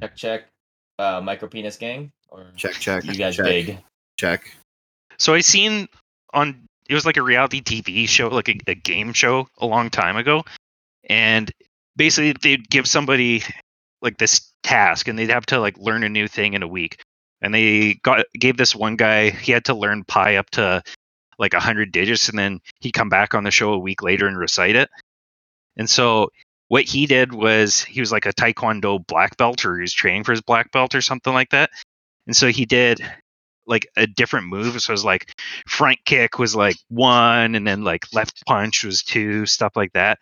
Check check. Uh, micro penis gang or Check, check. you guys check, big? Check. So I seen on it was like a reality TV show, like a, a game show a long time ago, and basically they'd give somebody like this task, and they'd have to like learn a new thing in a week. And they got gave this one guy he had to learn pi up to like a hundred digits, and then he'd come back on the show a week later and recite it. And so what he did was he was like a taekwondo black belt, or he was training for his black belt or something like that. And so he did like a different move. So it was like front kick was like one, and then like left punch was two, stuff like that.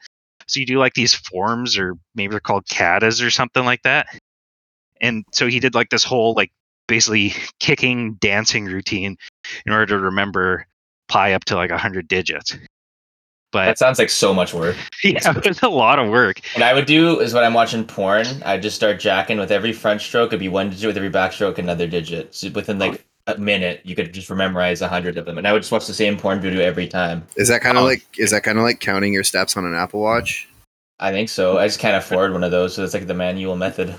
So you do like these forms, or maybe they're called katas or something like that. And so he did like this whole like basically kicking dancing routine in order to remember pi up to like 100 digits. But That sounds like so much work. yeah, it was a lot of work. What I would do is when I'm watching porn, I just start jacking with every front stroke. It'd be one digit with every back stroke, another digit. So within like oh. a minute, you could just memorize a hundred of them, and I would just watch the same porn video every time. Is that kind of um, Oh. like is that kind of like counting your steps on an Apple Watch? I think so. I just can't afford one of those, so it's like the manual method.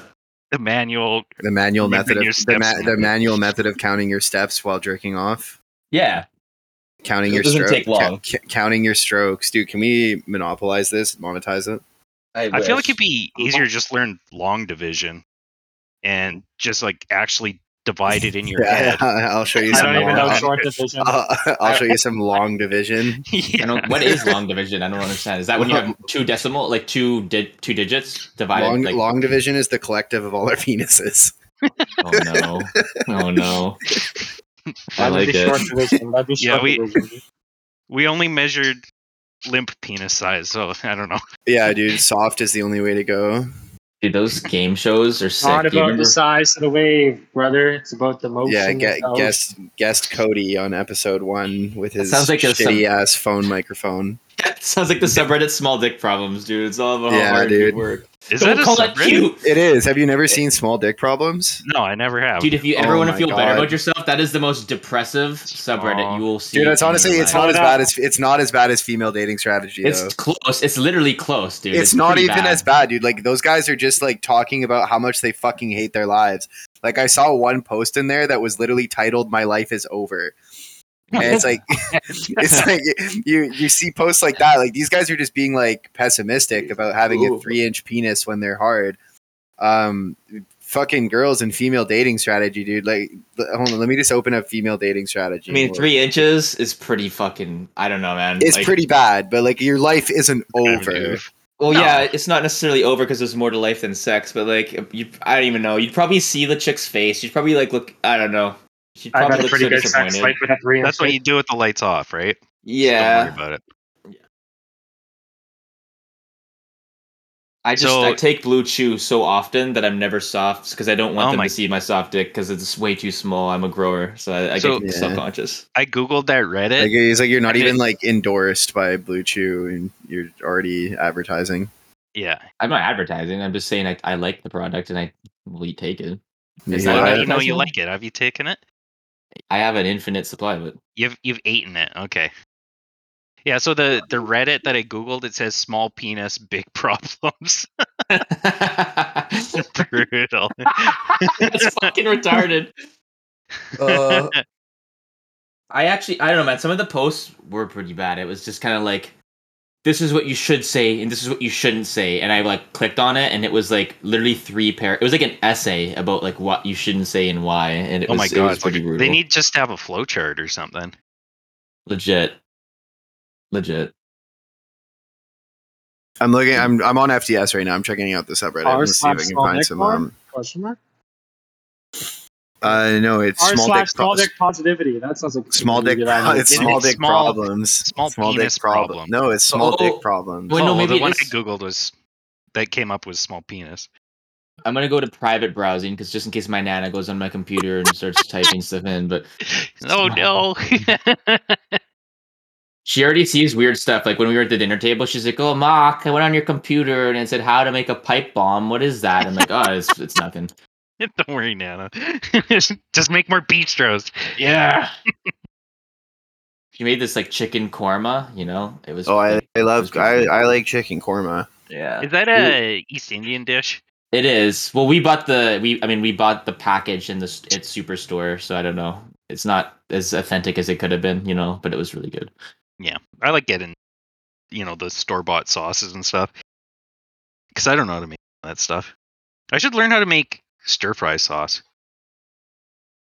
The manual, The manual method of the, ma- the manual method of counting your steps while jerking off. Yeah, Counting It your doesn't stroke- take long. ca- ca- counting your strokes, dude. Can we monopolize this? Monetize it? I, I feel like it'd be easier to just learn long division and just like actually divide it in your Yeah, head. I'll show you I some. don't even know long, short division. I'll, I'll show you some long division. I yeah. don't, what is long division? I don't understand. Is that when you have two decimal, like two di- two digits divided? Long like, long division is the collective of all our penises. Oh no! Oh no! I That'd like be it. short division. That'd be Yeah, short we- division. We only measured limp penis size, so I don't know. Yeah, dude. Soft is the only way to go. Dude, those game shows are sick. Not about the size of the wave, brother. It's about the motion. Yeah, of get, guest guest Cody on episode one with his sounds like a shitty ass phone microphone. Sounds like the subreddit small dick problems, dude. It's all about how Yeah, hard dude. it work. Is Don't that a call that subreddit? cute. It is. Have you never seen small dick problems? No, I never have. Dude, if you ever Oh want to my feel better about yourself, that is the most depressive subreddit Aw. you will see. Dude, it's honestly it's not as bad as it's not as bad as female dating strategy. It's though. close. It's literally close, dude. it's, not even bad. as bad, dude. Like those guys are just like talking about how much they fucking hate their lives. Like I saw one post in there that was literally titled "My life is over," and it's like it's like you you see posts like that. Like these guys are just being like pessimistic about having a three inch penis when they're hard. Um, fucking girls and female dating strategy, dude. Like, hold on, let me just open up female dating strategy. I mean, Look. three inches is pretty fucking. I don't know, man. It's Like, pretty bad, but like your life isn't over. Well, No. yeah, it's not necessarily over because there's more to life than sex, but like, you, I don't even know. You'd probably see the chick's face. You'd probably like look. I don't know. She'd I've probably had a pretty so good sex disappointed. life with a three. That's what you do with the lights off, right? Don't yeah, worry about it. I just So- I take Blue Chew so often that I'm never soft because I don't want Oh them my- to see my soft dick because it's way too small. I'm a grower, so I, I So- get Yeah. self-conscious. I googled that Reddit. Like it's like you're not I even did- like endorsed by Blue Chew and you're already advertising. yeah. I'm not advertising. I'm just saying I, I like the product and I will take it. Is Yeah. How that do you know you like it? Have you taken it? I have an infinite supply of it. You've you've eaten it. Okay. Yeah, so the the Reddit that I googled it says small penis, big problems. Brutal. That's fucking retarded. Uh, I actually, I don't know, man. Some of the posts were pretty bad. It was just kind of like, this is what you should say, and this is what you shouldn't say. And I like clicked on it, and it was like literally three pair. It was like an essay about like what you shouldn't say and why. And it oh was, my it god. was pretty brutal. They need just to have a flowchart or something. legit, legit. I'm looking. I'm I'm on FDS right now. I'm checking out the subreddit. R Let's see if I can find some. Um, Question mark? Uh, no, it's R small dick. small Pro- dick positivity. That sounds like small dick. Yeah, Pro- it's small it's dick small- problems. small dick penis problem. problem. No, it's small Oh, dick problems. Wait, no, oh, maybe the one it I googled was that came up was small penis. I'm gonna go to private browsing because just in case my nana goes on my computer and starts typing stuff in, but Oh no. She already sees weird stuff. Like when we were at the dinner table, she's like, "Oh, Mark, I went on your computer and it said how to make a pipe bomb. What is that?" I'm like, "Oh, it's, it's nothing." Don't worry, Nana. Just make more bistros. Yeah. she made this like chicken korma. You know, it was. Oh, I, I love. I. I like chicken korma. Yeah. Is that a East Indian dish? It is. Well, we bought the we. I mean, we bought the package in the s- its superstore, so I don't know. It's not as authentic as it could have been, you know, but it was really good. Yeah, I like getting, you know, the store bought sauces and stuff. Because I don't know how to make that stuff. I should learn how to make stir fry sauce.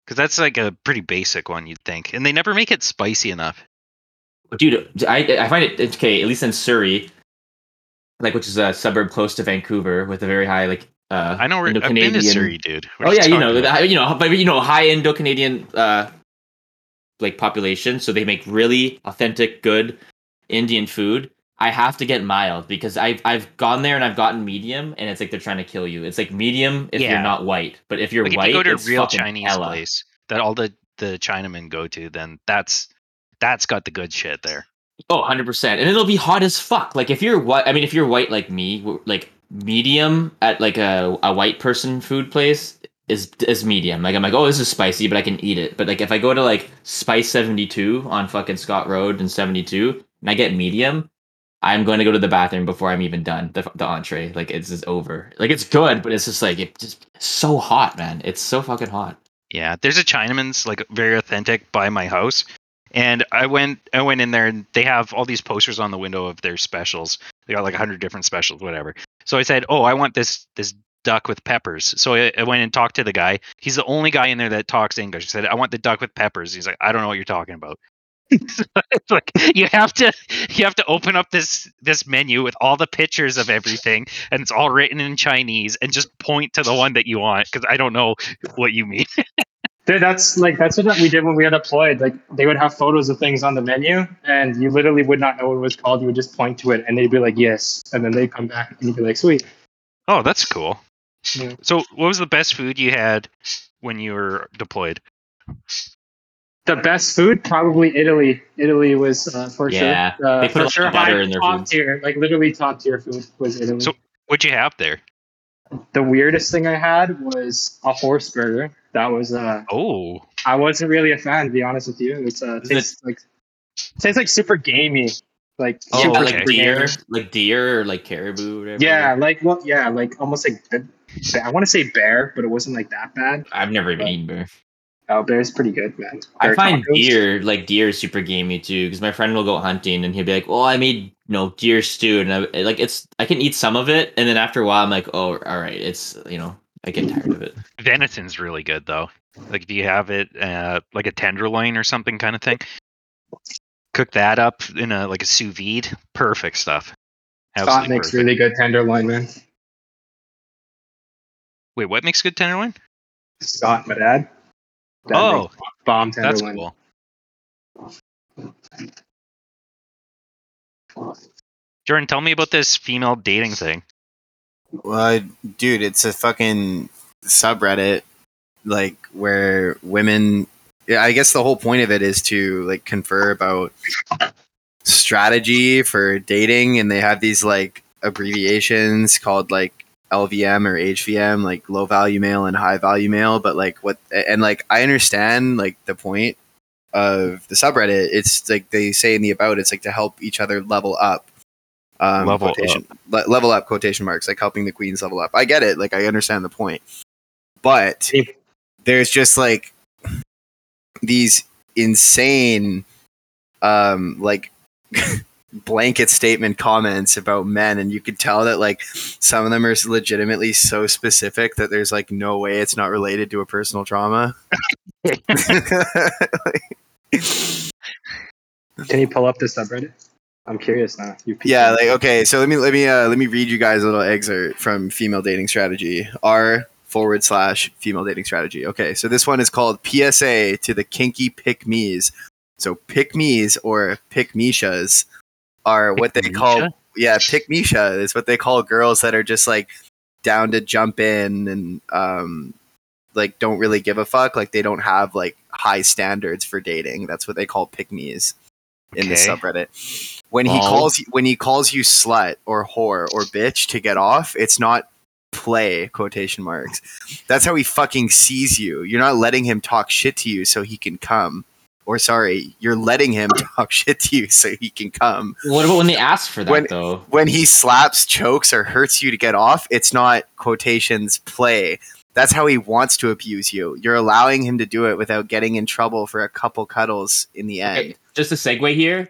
Because that's like a pretty basic one, you'd think. And they never make it spicy enough. Dude, I I find it okay. At least in Surrey, like which is a suburb close to Vancouver with a very high like uh. I know where I've been to Indo-Canadian- Surrey, dude. What oh yeah, you know, the, you know, but you know, high Indo Canadian uh, like population, so they make really authentic, good Indian food. I have to get mild because I've I've gone there and I've gotten medium, and it's like they're trying to kill you. It's like medium if Yeah. you're not white, but if you're like white, if you go to a real Chinese hella. place that all the the Chinamen go to, then that's that's got the good shit there. Oh, 100%. And it'll be hot as fuck. Like if you're white, I mean if you're white like me, like medium at like a, a white person food place is is medium. Like I'm like, "Oh, this is spicy, but I can eat it." But like if I go to like Spice 72 on fucking Scott Road and 72 and I get medium, I'm going to go to the bathroom before I'm even done the, the entree. Like it's just over. Like it's good, but it's just like it's just so hot, man. It's so fucking hot. Yeah, there's a Chinaman's like very authentic by my house, and I went I went in there and they have all these posters on the window of their specials. They got like hundred different specials, whatever. So I said, "Oh, I want this this duck with peppers." So I, I went and talked to the guy. He's the only guy in there that talks English. I said, "I want the duck with peppers." He's like, "I don't know what you're talking about." it's like you have to you have to open up this this menu with all the pictures of everything and it's all written in chinese and just point to the one that you want because i don't know what you mean Dude, that's like that's what we did when we were deployed. Like they would have photos of things on the menu, and you literally would not know what it was called. You would just point to it, and they'd be like, "Yes," and then they'd come back, and you'd be like, "Sweet." Oh, that's cool. Yeah. So, what was the best food you had when you were deployed? The best food, probably Italy. Italy was uh, for Yeah, sure. Uh, they put for a lot of sure, butter in their top foods. tier, like literally top tier food was Italy. So- What'd you have there? the weirdest thing I had was a horse burger. That was uh, Oh, I wasn't really a fan, to be honest with you. It's uh, Is it- like tastes like super gamey, like Oh, super like super deer, gamey. like deer or like caribou, whatever. Yeah, like well, yeah, like almost like I want to say bear, but it wasn't like that bad. I've never even eaten bear. Oh, bear's pretty good, man. I find tacos. deer like deer is super gamey too because my friend will go hunting and he'll be like, "Oh, I made you know deer stew," and I, like it's I can eat some of it, and then after a while I'm like, "Oh, all right, it's you know I get tired of it." venison's really good though. Like if you have it uh, like a tenderloin or something kind of thing, cook that up in a like a sous vide. Perfect stuff. Scott Absolutely makes perfect. really good tenderloin, man. Wait, what makes good tenderloin? Scott, my dad. Dad Oh, makes bomb that's tenderloin. cool. Jordan, tell me about this female dating thing. Well, dude, it's a fucking subreddit, like where women. Yeah, I guess the whole point of it is to like confer about strategy for dating, and they have these like abbreviations called like LVM or HVM, like low value male and high value male. But like what, and like I understand like the point of the subreddit. It's like they say in the about, it's like to help each other level up. Um, Level quotation, le- level up quotation marks, like helping the queens level up. I get it. Like I understand the point, but there's just like these insane, um, like blanket statement comments about men, and you could tell that like some of them are legitimately so specific that there's like no way it's not related to a personal trauma. Can you pull up the subreddit? I'm curious now. You yeah, like okay, so let me let me uh, let me read you guys a little excerpt from female dating strategy. R forward slash female dating strategy. Okay, so this one is called PSA to the kinky pick me's. So pick me's or pick Meishas are what they call yeah pick Meisha is what they call girls that are just like down to jump in and um like don't really give a fuck. Like they don't have like high standards for dating. That's what they call pick me's in the subreddit. When he calls when he calls you slut or whore or bitch to get off it's not play quotation marks. That's how he fucking sees you. You're not letting him talk shit to you so he can come or sorry, you're letting him talk shit to you so he can come. What about when they ask for that When- though? When he slaps, chokes, or hurts you to get off, it's not quotations play. That's how he wants to abuse you. You're allowing him to do it without getting in trouble for a couple cuddles in the end. Okay, just a segue here.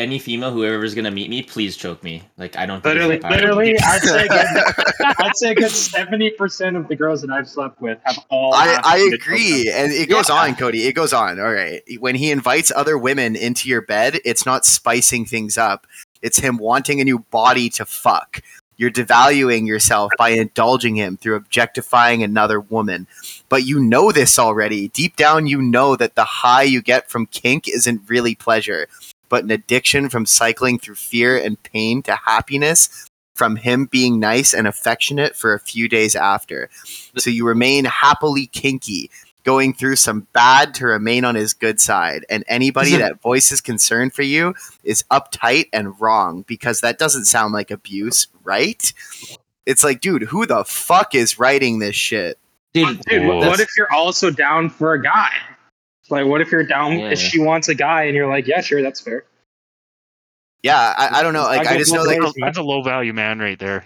Any female, whoever's gonna meet me, please choke me. Like I don't. Literally, that literally, I'd say good, I'd say a good seventy percent of the girls that I've slept with have all. I, I me to choke agree. And it goes Yeah. on, Cody. It goes on. All right. When he invites other women into your bed, it's not spicing things up. It's him wanting a new body to fuck. You're devaluing yourself by indulging him through objectifying another woman. But you know this already. Deep down, you know that the high you get from kink isn't really pleasure, but an addiction from cycling through fear and pain to happiness from him being nice and affectionate for a few days after. So you remain happily kinky, going through some bad to remain on his good side. And anybody that voices concern for you is uptight and wrong because that doesn't sound like abuse, right? It's like, dude, who the fuck is writing this shit? dude. Dude, what if you're also down for a guy? Like, what if you're down Yeah. if she wants a guy and you're like, yeah, sure, that's fair. Yeah, I, I don't know. Like, I I just know, both like, ways. That's a low value man right there.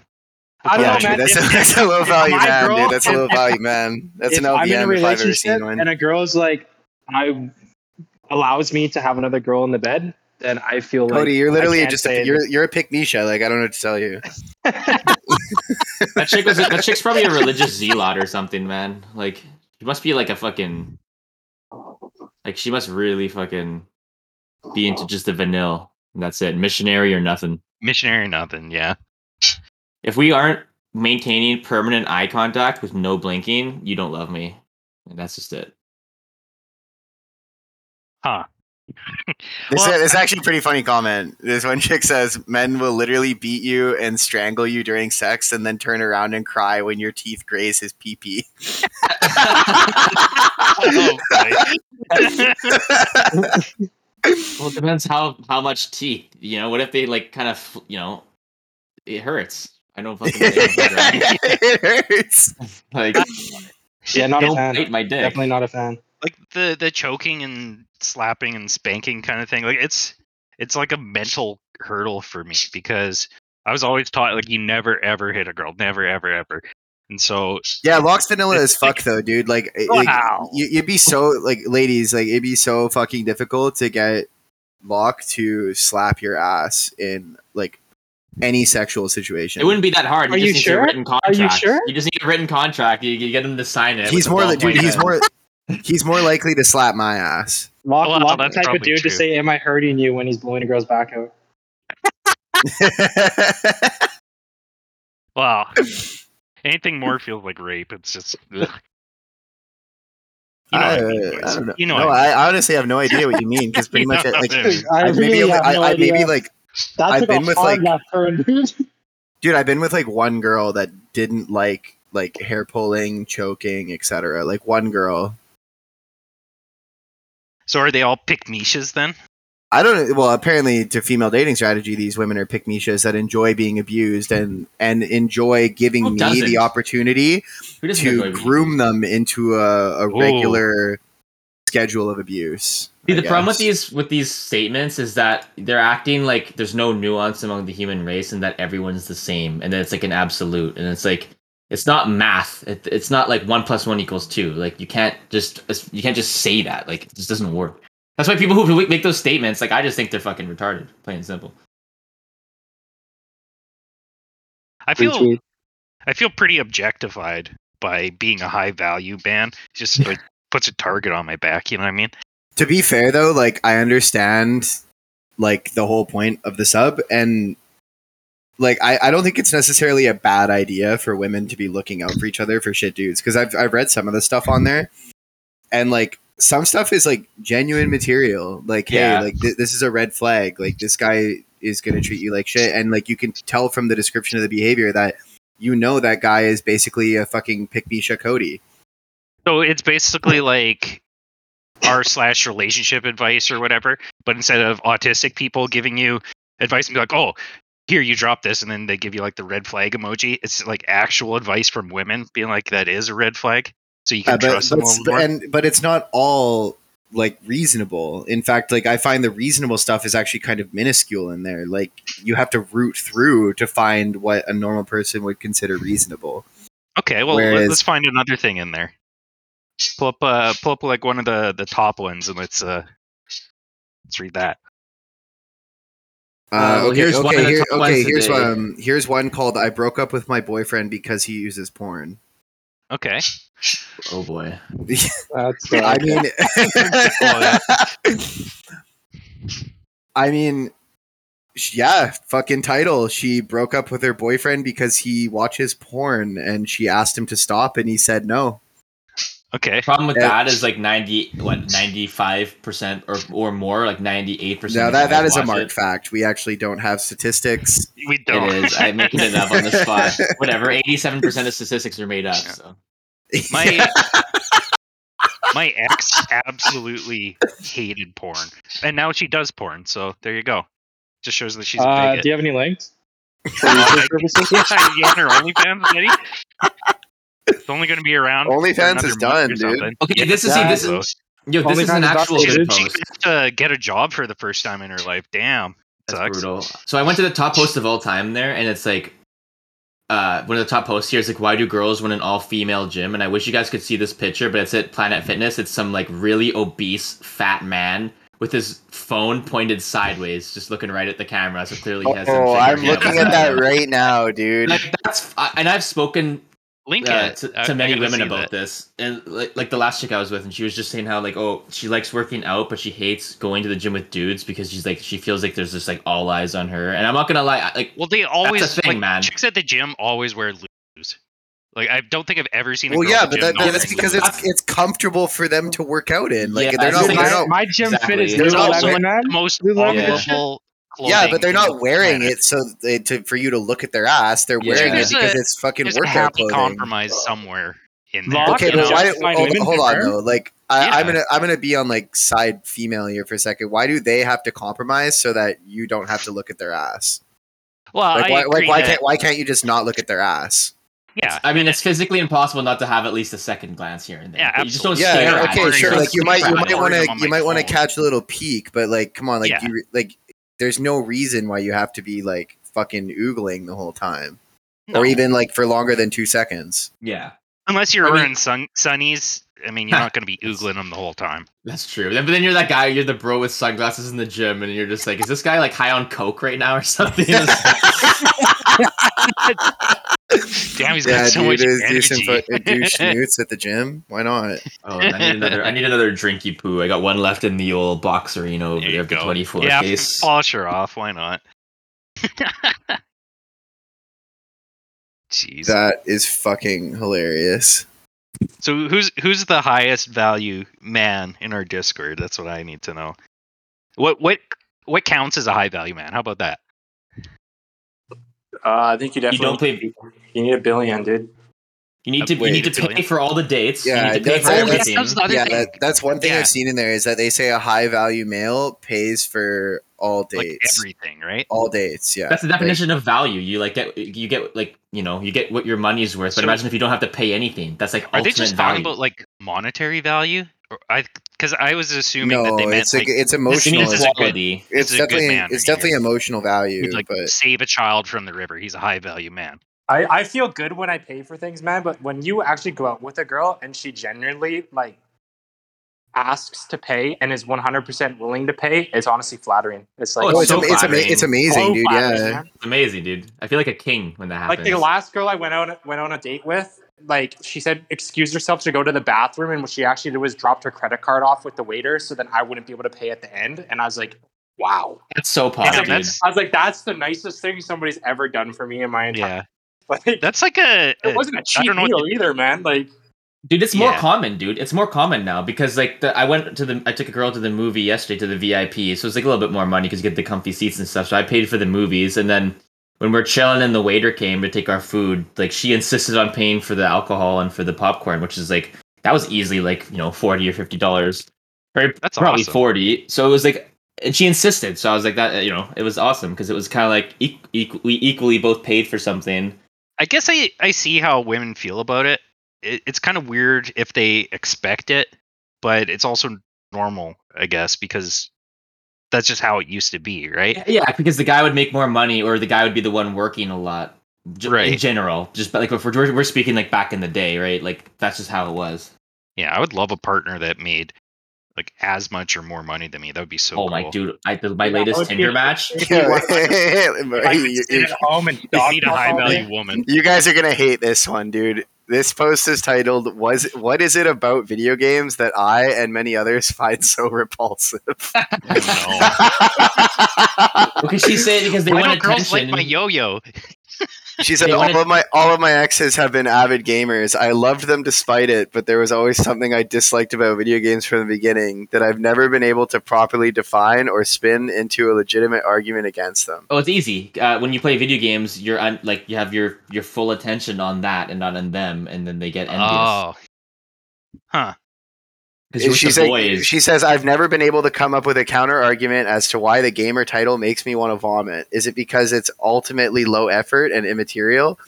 I don't yeah, know, man. That's, If- a, that's a low value man, girl- dude. That's a low value man. That's an if I'm in a LVM if I've ever relationship seen one. and a girl's like, I allows me to have another girl in the bed, then I feel like Cody, you're literally just say a, you're you're a pick Nisha. Like I don't know what to tell you. that chick was that chick's probably a religious zealot or something, man. Like she must be like a fucking like she must really fucking be into just the vanilla. And that's it. Missionary or nothing. Missionary or nothing, yeah. If we aren't maintaining permanent eye contact with no blinking, you don't love me. And that's just it. Huh. This Well- is it's actually a pretty funny comment. This one chick says men will literally beat you and strangle you during sex and then turn around and cry when your teeth graze his pee pee. Oh, boy. Well, it depends how how much teeth. You know, what if they like kind of you know, it hurts. I don't fucking know. it hurts. like uh, yeah, not a fan. bite my dick. Definitely not a fan. like the the choking and slapping and spanking kind of thing like it's it's like a mental hurdle for me because i was always taught like you never ever hit a girl never ever ever and so Yeah, Locks Vanilla is fuck though, dude. Like, it- like, Wow. you, it'd be so like, ladies, like it'd be so fucking difficult to get Locke to slap your ass in like any sexual situation. It wouldn't be that hard. Are You you just need sure? a written Are contract. you sure? You just need a written contract. You, you get him to sign it. He's more, the li- dude. He's more. He's more likely to slap my ass. Lock, Well, lock the that's type of probably dude to say, "Am I hurting you?" when he's blowing a girl's back out. wow anything more feels like rape it's just ugh. you know I, I mean, uh, I don't know. you know no, I mean. I, I honestly have no idea what you mean because pretty much uh, know like I mean. I I maybe really I, no I idea. maybe like That's I've like been with, like- turn, dude. dude i've been with like one girl that didn't like like hair pulling choking etc like one girl so are they all pick niches then i don't well apparently to female dating strategy these women are pick niches that enjoy being abused and and enjoy giving Who me doesn't? the opportunity to enjoy being groom them into a, a Ooh. regular schedule of abuse See, I the problem with these with these statements is that they're acting like there's no nuance among the human race and that everyone's the same, and then it's like an absolute, and it's like it's not math. It, it's not like one plus one equals two. Like you can't just you can't just say that. Like it just doesn't work. That's why people who make those statements, like I just think they're fucking retarded, plain and simple. i feel i feel pretty objectified by being a high value band just like puts a target on my back you know what i mean? To be fair though like i understand like the whole point of the sub and like I, I don't think it's necessarily a bad idea for women to be looking out for each other for shit dudes because I've, I've read some of the stuff on there and like some stuff is like genuine material like Yeah. hey like th- this is a red flag like this guy is gonna treat you like shit and like you can tell from the description of the behavior that you know that guy is basically a fucking pick Meisha Cody So it's basically like r slash relationship advice or whatever, but instead of autistic people giving you advice and be like, oh, here you drop this, and then they give you like the red flag emoji. It's like actual advice from women being like that is a red flag, so you can Uh, but, trust them a but, little more. and but it's not all like reasonable. In fact, like I find the reasonable stuff is actually kind of minuscule in there. Like you have to root through to find what a normal person would consider reasonable. Okay, well Whereas- let's find another thing in there. Pull up, uh, pull up like one of the the top ones, and let's uh, let's read that. Uh, Uh, okay, here's okay, of the here, okay. Here's today. um, here's one called "I broke up with my boyfriend because he uses porn." Okay, Oh boy. That's uh, I mean, I mean, yeah, fucking title. She broke up with her boyfriend because he watches porn, and she asked him to stop, and he said no. Okay. Problem with Yeah. that is like ninety what ninety five percent or or more, like ninety eight percent. Now that that is a marked fact. We actually don't have statistics. We don't. It is. I'm making it up on the spot. Whatever. Eighty seven percent of statistics are made up. So My my ex absolutely hated porn, and now she does porn. So there you go. Just shows that she's a uh, bigot. do you have any links? For user services? yeah, you on her OnlyFans, Eddie? It's only going to be around. for OnlyFans is done, dude. something. okay, this is see, this is yo, this is an actual not good she post. have to get a job for the first time in her life. Damn, That's sucks. brutal. So I went to the top post of all time there, and it's like, uh, one of the top posts here is like, why do girls want an all female gym? And I wish you guys could see this picture, but it's at Planet Fitness. It's some like really obese fat man with his phone pointed sideways, just looking right at the camera. So clearly he has. some Oh, figure I'm looking at that right now, dude. Like that's, and I've spoken Link uh, it to, to I many gotta women about that. this, and like, like the last chick I was with, and she was just saying how like oh she likes working out, but she hates going to the gym with dudes because she's like she feels like there's just like all eyes on her. And I'm not gonna lie, like Well, they always thing, like, man. Chicks at the gym always wear loose. Like I don't think I've ever seen. A well, girl yeah, but that, not that's because it's it's comfortable for them to work out in. Like Yeah, they're not, they're my, not my gym fit is There's also, like, man. the most Lululemon Yeah. awful. Yeah, but they're not wearing planet. it so they, to for you to look at their ass. They're Yeah. wearing it because a- it's fucking There's a workout happy clothing. compromise somewhere in there. Lock Okay, but why? Hold, hold on though. Like I, I'm gonna I'm gonna be on like side female here for a second. Why do they have to compromise so that you don't have to look at their ass? Well, Like I why, agree like why that- can't why can't you just not look at their ass? yeah, I mean, it's physically impossible not to have at least a second glance here and there. Yeah, you just don't absolutely. stare Yeah, okay, it. sure. Like you might you might want to you might want to catch a little peek, but like come on, like Yeah. you like there's no reason why you have to be like fucking oogling the whole time, No. or even like for longer than two seconds. Yeah, unless you're I mean- wearing sun sunnies. I mean, you're not going to be oogling them the whole time. that's true. But then you're that guy, you're the bro with sunglasses in the gym, and you're just like, is this guy like high on coke right now or something? Damn, he's yeah, got so dude, much is do some energy. fu- do snoots at the gym. Why not? oh, I need another. I need another drinky poo. I got one left in the old box arena over There there, you of the go. 24 yeah, case. polish her off. Why not? Jeez. That is fucking hilarious. So who's who's the highest value man in our Discord? That's what I need to know. What what what counts as a high value man? How about that? Uh, I think you You definitely don't play. You need a billion, dude. You need to. You need to pay for all the dates. Yeah, you need to pay that's- for that's- everything. that's the other yeah, thing. that, that's one thing Yeah. I've seen in there is that they say a high value male pays for all Like dates. everything, right? all dates, yeah. That's the Like, definition of value. You like get you get like you know you get what your money's worth. But So- imagine if you don't have to pay anything. That's like Are they ultimate just value. talking about like monetary value? Or I because I was assuming that no, they meant it's like like, it's emotional. means This is a good- quality. it's this is a good definitely man it's definitely here. emotional value, he'd, like but save a child from the river. He's a high value man. I, I feel good when I pay for things, man. But when you actually go out with a girl and she genuinely like asks to pay and is one hundred percent willing to pay, it's honestly flattering. It's like Oh, oh, it's it's, so ama- it's, ama- flattering. it's amazing, so dude. flattering, Yeah, man. It's amazing, dude. I feel like a king when that happens. Like the last girl I went out went on a date with, like she said, excuse herself to go to the bathroom, and what she actually did was dropped her credit card off with the waiter, so then I wouldn't be able to pay at the end. And I was like, wow. That's so Yeah, positive. that's I was like, that's the nicest thing somebody's ever done for me in my entire. yeah. Like, That's like a. it wasn't a cheap don't deal either, man. Like, Dude, it's more Yeah. common, dude. It's more common now because like the I went to the I took a girl to the movie yesterday to the VIP, so it's like a little bit more money because you get the comfy seats and stuff. So I paid for the movies, and then when we're chilling and the waiter came to take our food, like she insisted on paying for the alcohol and for the popcorn, which is like that was easily like you know forty or fifty dollars, or That's probably awesome. forty. So it was like, and she insisted. So I was like that, you know, it was awesome because it was kind of like e- equ- we equally both paid for something. I guess I I see how women feel about it. it it's kind of weird if they expect it, but it's also normal, I guess, because that's just how it used to be, right? Yeah, because the guy would make more money, or the guy would be the one working a lot. J- In general, just but like if we're we're speaking like back in the day, right? Like that's just how it was. Yeah, I would love a partner that made like as much or more money than me. That would be so oh cool. my dude, I the, my Yeah, latest Tinder be- match. Yeah, you want- If I could you- sit at home and dog need a high value woman. You guys are gonna hate this one, dude. This post is titled "Was What is it about video games that I and many others find so repulsive?" Okay, she said because they Why want don't girls like my yo-yo? She said, They "All of my all of my exes have been avid gamers. I loved them despite it, but there was always something I disliked about video games from the beginning that I've never been able to properly define or spin into a legitimate argument against them." Oh, it's easy. Uh, when you play video games, you're un- like you have your your full attention on that and not on them, and then they get envious. Oh. Huh. Because you're She, with say- she says, I've never been able to come up with a counter argument as to why the gamer title makes me want to vomit. Is it because it's ultimately low effort and immaterial?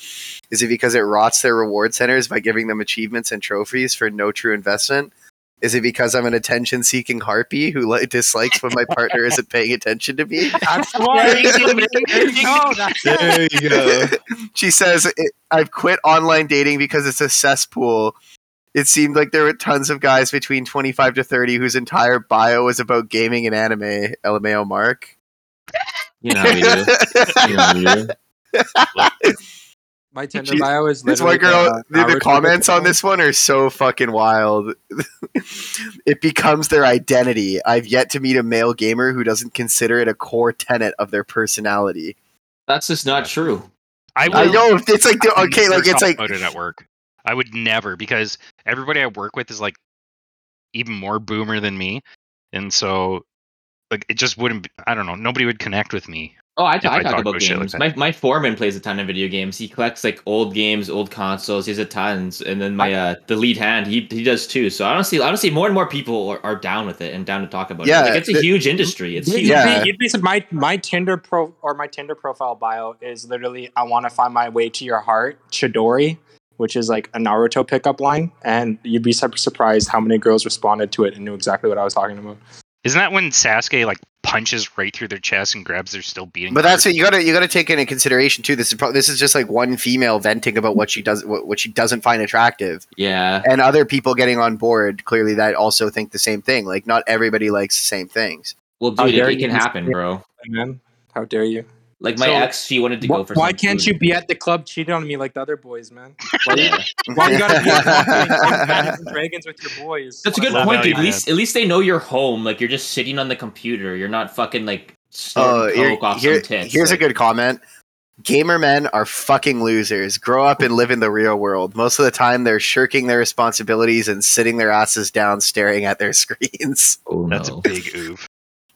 Is it because it rots their reward centers by giving them achievements and trophies for no true investment? Is it because I'm an attention seeking harpy who like, dislikes when my partner isn't paying attention to me? That's the. There you go, There you go. That's you go. she says, I've quit online dating because it's a cesspool. It seemed like there were tons of guys between 25 to 30 whose entire bio was about gaming and anime. LMAO Mark. You know how we. You know how. My Tinder She- bio is This literally one girl, the, the comments on this one are so fucking wild. it becomes their identity. I've yet to meet a male gamer who doesn't consider it a core tenet of their personality. That's just not true. I, I will know it's like the- okay, like it's like about at work. I would never because everybody I work with is like even more boomer than me, and so like it just wouldn't. Be, I don't know. Nobody would connect with me. Oh, I, talk, I I talk talk about about shit like games. my my foreman plays a ton of video games. He collects like old games, old consoles. He has a tons, and then my uh the lead hand he he does too. So I don't see I don't see more and more people are, are down with it and down to talk about Yeah, it. Like, it's a the- huge industry. It's You'd huge. be- Yeah. you'd be, my my Tinder pro or my Tinder profile bio is literally I want to find my way to your heart, Chidori, which is like a Naruto pickup line, and you'd be su- surprised how many girls responded to it and knew exactly what I was talking about. Isn't that when Sasuke like punches right through their chest and grabs their still beating? But that's heart? what you gotta you gotta take into consideration too. This is pro- this is just like one female venting about what she does what, what she doesn't find attractive, Yeah. and other people getting on board clearly that also think the same thing. Like not everybody likes the same things. Well, How dude, it, dare it can happen, bro. Man, how dare you? Like my So- ex, she wanted to Why, go for. why some can't food. you be at the club cheating on me like the other boys, man? Why you, Yeah. why you gotta be at home playing Dragons with your boys? That's a good point, dude. At least, at least they know you're home. Like you're just sitting on the computer. You're not fucking like Oh, snorting here- off here- some tits. here's a good comment. Gamer men are fucking losers. Grow up and live in the real world. Most of the time, they're shirking their responsibilities and sitting their asses down, staring at their screens. Oh that's no. a big oof.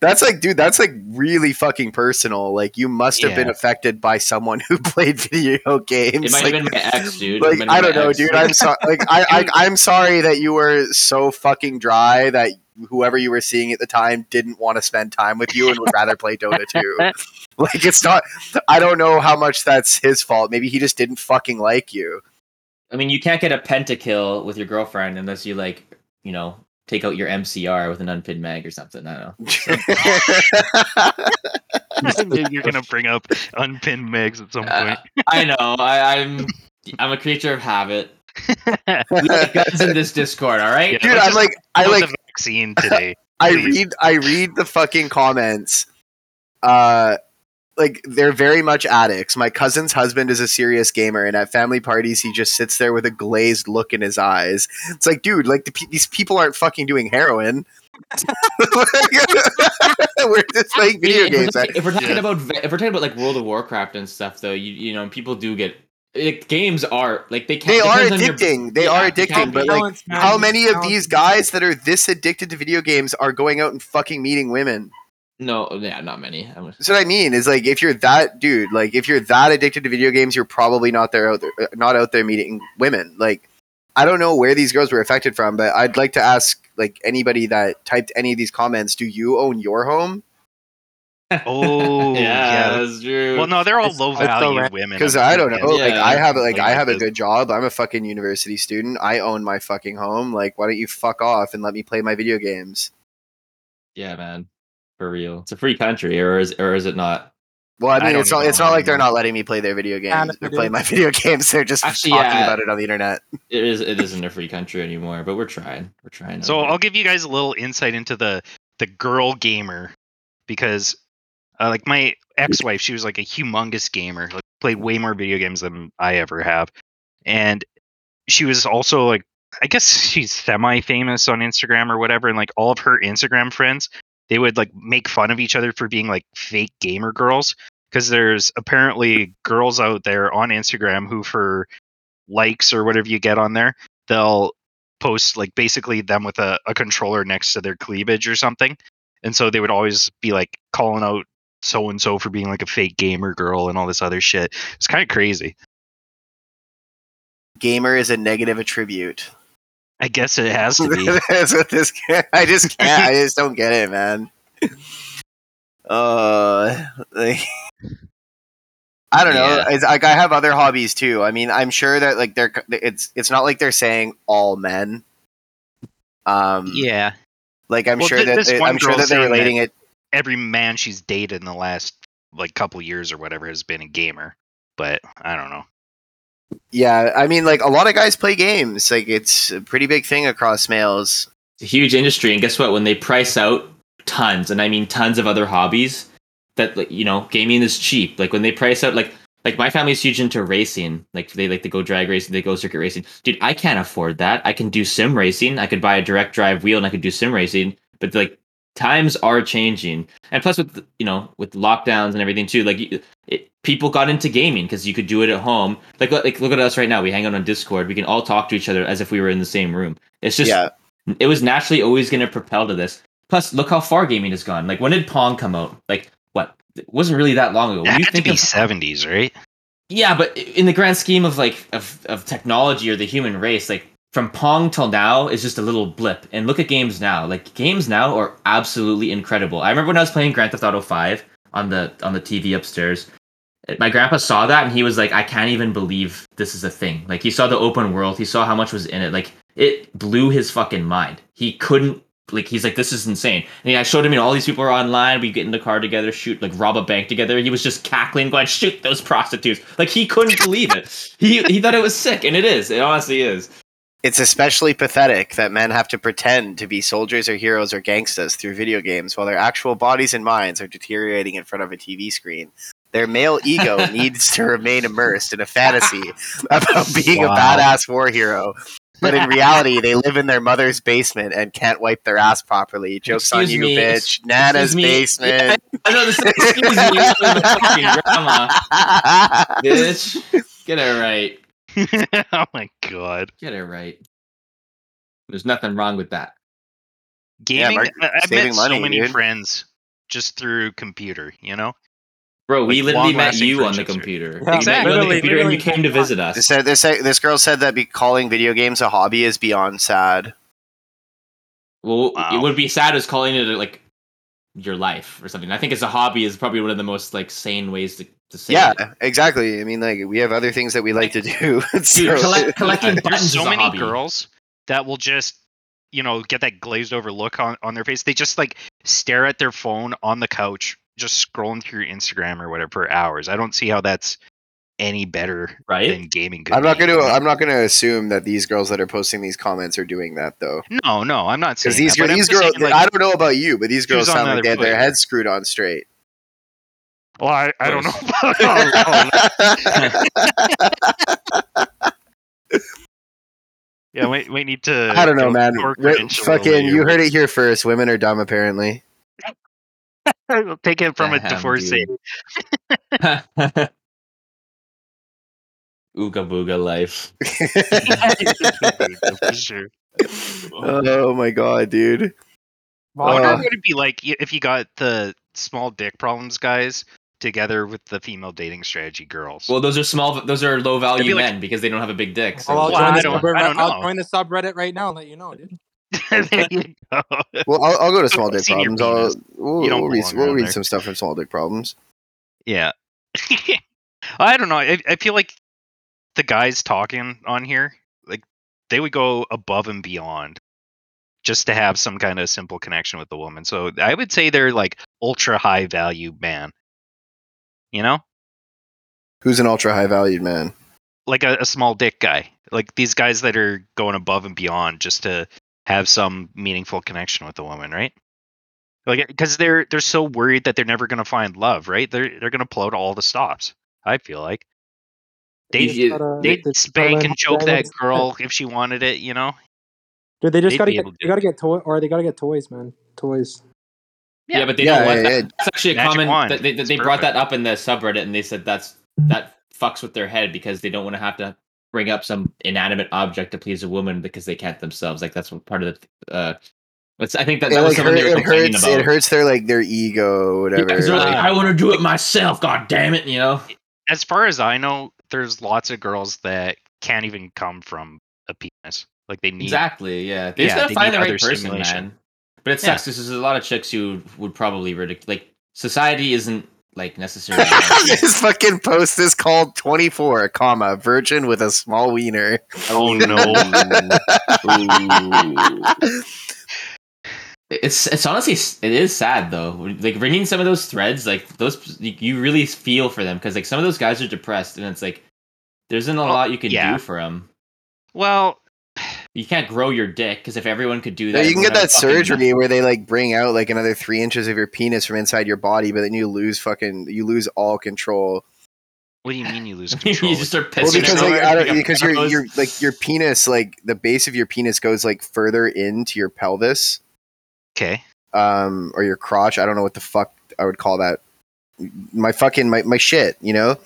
That's like, dude, that's like really fucking personal. Like, you must have been affected by someone who played video games. It might Like, have been my ex, dude. Like I don't know, ex. dude. I'm sorry. Like I, I, I'm sorry that you were so fucking dry that whoever you were seeing at the time didn't want to spend time with you and would rather play Dota 2. Like it's not. I don't know how much that's his fault. Maybe he just didn't fucking like you. I mean, you can't get a pentakill with your girlfriend unless you like, you know, take out your MCR with an unpinned mag or something. I don't know. You're gonna bring up unpinned mags at some Uh, point. I know. I, I'm I'm a creature of habit. We like guns in this Discord, all right? Yeah, Dude, I'm like, I like, the vaccine today. I please. read, I read the fucking comments. Uh, like they're very much addicts. My cousin's husband is a serious gamer, and at family parties, he just sits there with a glazed look in his eyes. It's like, dude, like the, pe- these people aren't fucking doing heroin. We're just playing video if, we're games. talking, if we're talking Yeah. about if we're talking about like World of Warcraft and stuff, though, you you know, people do get it, games are like they can They are depends on your- addicting. They Yeah, are addicting. But like, Balance, how many of these guys that are this addicted to video games are going out and fucking meeting women? No, yeah, not many. I'm, That's what I mean. Is like if you're that dude, like if you're that addicted to video games, you're probably not there out there, uh, not out there meeting women. Like I don't know where these girls were affected from, but I'd like to ask like anybody that typed any of these comments: Do you own your home? Oh, yeah, yeah. that's true. Well, no, they're all It's- low value women. Because I'm don't know. thinking. Like I have like I have a good job. I'm a fucking university student. I own my fucking home. Like why don't you fuck off and let me play my video games? Yeah, man. For real. It's a free country, or is or is it not? Well, I I mean, don't it's not. It's not like they're not letting me play their video games. Canada, They're playing my video games. They're just Actually, talking yeah. about it on the internet. It is. It isn't a free country anymore. But we're trying. We're trying. So I'll give you guys a little insight into the the girl gamer because uh, like my ex-wife, she was like a humongous gamer, like played way more video games than I ever have. And she was also like I guess she's semi-famous on Instagram or whatever and like all of her Instagram friends, they would like make fun of each other for being like fake gamer girls because there's apparently girls out there on Instagram who for likes or whatever you get on there, they'll post like basically them with a, a controller next to their cleavage or something. And so they would always be like calling out so and so for being like a fake gamer girl and all this other shit. It's kind of crazy. Gamer is a negative attribute. I guess it has to be. That's what this. I just can't. I just don't get it, man. Uh, like, I don't know. Yeah. Like I have other hobbies too. I mean, I'm sure that like they're. It's it's not like they're saying all men. Um. yeah. Like I'm Well, sure th- that they, I'm sure that they're saying that- relating it. Every man she's dated in the last like couple years or whatever has been a gamer. But I don't know. Yeah, I mean, like a lot of guys play games. Like it's a pretty big thing across males. It's a huge industry, and guess what? When they price out tons, and I mean tons of other hobbies, that like you know, gaming is cheap. Like when they price out, like like my family's huge into racing. Like they like to go drag racing, they go circuit racing. Dude, I can't afford that. I can do sim racing. I could buy a direct drive wheel, and I could do sim racing. But like times are changing, and plus with you know with lockdowns and everything too, like it, people got into gaming because you could do it at home. Like like look at us right now. We hang out on Discord. We can all talk to each other as if we were in the same room. It's just yeah, it was naturally always going to propel to this. Plus, look how far gaming has gone. Like, when did Pong come out? Like, what? It wasn't really that long ago. It When you had to think be of, seventies, right? yeah, but in the grand scheme of like of, of technology or the human race, like from Pong till now is just a little blip. And look at games now. Like games now are absolutely incredible. I remember when I was playing Grand Theft Auto Five on the on the TV upstairs. My grandpa saw that and he was like, "I can't even believe this is a thing." Like he saw the open world, he saw how much was in it. Like it blew his fucking mind. He couldn't like he's like this is insane. And I showed him, you know, all these people are online. We get in the car together, shoot like rob a bank together. He was just cackling, going, "Shoot those prostitutes!" Like he couldn't believe it. He he thought it was sick, and it is. It honestly is. It's especially pathetic that men have to pretend to be soldiers or heroes or gangsters through video games while their actual bodies and minds are deteriorating in front of a TV screen. Their male ego needs to remain immersed in a fantasy about being Wow. a badass war hero. But in reality, they live in their mother's basement and can't wipe their ass properly. Jokes on you, me, bitch. Nana's me. basement. I know this. Excuse me, I'm the fucking grandma, bitch. Get it right. oh my god. Get it right. There's nothing wrong with that. Gaming Mark, I- I've saving met money, so many dude. friends just through computer, you know? Bro, we Like, literally met you on the computer. Yeah, we met you on the literally, computer and you came to visit us. said, this, this girl said that be calling video games a hobby is beyond sad. Well, Wow. it would be sad as calling it like your life or something. I think as a hobby is probably one of the most like sane ways to, to say Yeah, it. exactly. I mean, like we have other things that we like to do. Dude, collect, collecting There's buttons so is a many hobby. girls that will just you know get that glazed over look on, on their face they just like stare at their phone on the couch just scrolling through instagram or whatever for hours i don't see how that's any better Right? than gaming could I'm not going to. I'm not going to assume that these girls that are posting these comments are doing that though, no no i'm not saying because these that, but I'm these girls. saying, like, I don't know about you, but these girls sound like they other had their foot. heads screwed on straight. Well i, I don't know oh, oh, no. yeah we, we need to I don't know, man. core fucking, you heard it here first. Women are dumb, apparently. We'll take it from a Damn, divorcee dude. Ooga booga life. for sure oh my god, dude. I Well, wonder Uh, what it'd be like if you got the small dick problems guys together with the female dating strategy girls. Well, those are small. Those are low value like- men because they don't have a big dick. So Well, I'll, Well, join I the don't- subreddit, I don't I'll join the subreddit right now and let you know, dude. there you go. Well, I'll, I'll go to small dick problems. I'll, we'll, we'll read, we'll read some stuff from small dick problems. Yeah. I don't know. I, I feel like the guys talking on here, like they would go above and beyond just to have some kind of simple connection with the woman. So I would say they're like ultra high value man. You know, Who's an ultra high valued man? like a, a small dick guy, like these guys that are going above and beyond just to have some meaningful connection with a woman, right? Like because they're they're so worried that they're never going to find love, right? They're they're going to pull out all the stops. I feel like they You- you- they they spank and choke have that girl if she wanted it, you know. Dude, they just They'd gotta get to they do gotta get toy or they gotta get toys, man. Toys. Yeah, but they Yeah, know what? yeah, That- yeah. That's actually a Magic common. wand. They, they, It's they brought perfect. that up in the subreddit, and they said that's that fucks with their head because they don't want to have to bring up some inanimate object to please a woman because they can't themselves. Like that's what part of the. Uh, I think that, It, that was like, something hurt, they were it complaining hurts. about. It hurts their like their ego, Yeah, whatever. 'cause they're like, like- I want to do it myself. God damn it! You know. As far as I know, there's lots of girls that can't even come from a penis. Like they need Exactly. Yeah. They Yeah, just gotta they find the right person, man. But it sucks because there's a lot of chicks who would probably ridicule. Like society isn't like necessarily. this fucking post is called 24, comma, virgin with a small wiener. Oh no. It's it's honestly it is sad though. Like reading some of those threads, like those you you really feel for them because like some of those guys are depressed, and it's like there isn't a Well, lot you can yeah. do for them. well, You can't grow your dick because if everyone could do No, that, you can get that would fucking- surgery where they like bring out like another three inches of your penis from inside your body, but then you lose fucking you lose all control. what do you mean you lose control? you control? just start Well, pissing because like I don't, because your your like your penis like the base of your penis goes like further into your pelvis, okay. um, or your crotch. I don't know what the fuck I would call that. My fucking my my shit, you know.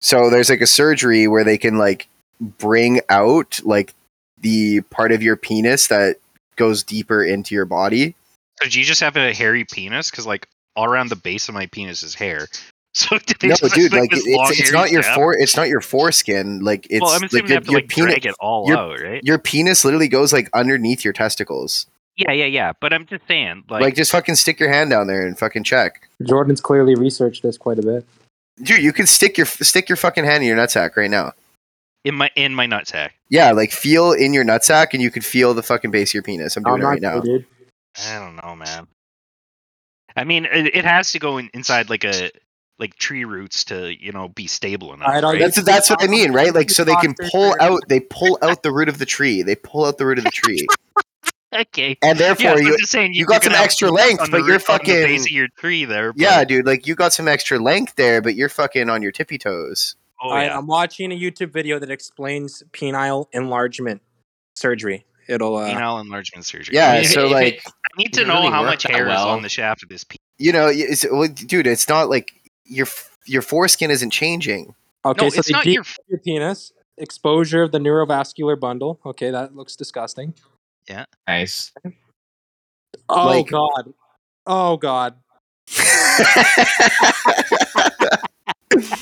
So there's like a surgery where they can like bring out like the part of your penis that goes deeper into your body. So do you just have a hairy penis? Because like all around the base of my penis is hair. So do they No, just dude, have, like it's, it's not your scab? fore it's not your foreskin. Like it's well, I'm assuming like your, have to your like penis drag it all your- out, right? your penis literally goes like underneath your testicles. Yeah, yeah, yeah. But I'm just saying, like, Like, just fucking stick your hand down there and fucking check. Jordan's clearly researched this quite a bit. Dude, you can stick your stick your fucking hand in your nutsack right now. In my in my nutsack. Yeah, like feel in your nutsack and you can feel the fucking base of your penis. I'm doing I'm it right now. dude. I don't know, man. I mean, it, it has to go in, inside like a like tree roots to you know be stable enough. I don't- right? That's that's what I mean, right? Like so they can pull out they pull out the root of the tree. They pull out the root of the tree. okay. And therefore so I'm you just saying you you're got some extra length, but you're root- on the base of your tree there. But, Yeah, dude, like you got some extra length there, but you're fucking on your tippy toes. Oh Alright, yeah. I'm watching a YouTube video that explains penile enlargement surgery. It'll uh, Penile enlargement surgery. Yeah, I mean, so if it- like I need to know really how much that hair is on the shaft of this penis. you know, it's, well, dude, it's not like your your foreskin isn't changing. okay, no, so it's not deep your. your penis, exposure of the neurovascular bundle. Okay, that looks disgusting. Yeah, nice. Oh Like- god. Oh god.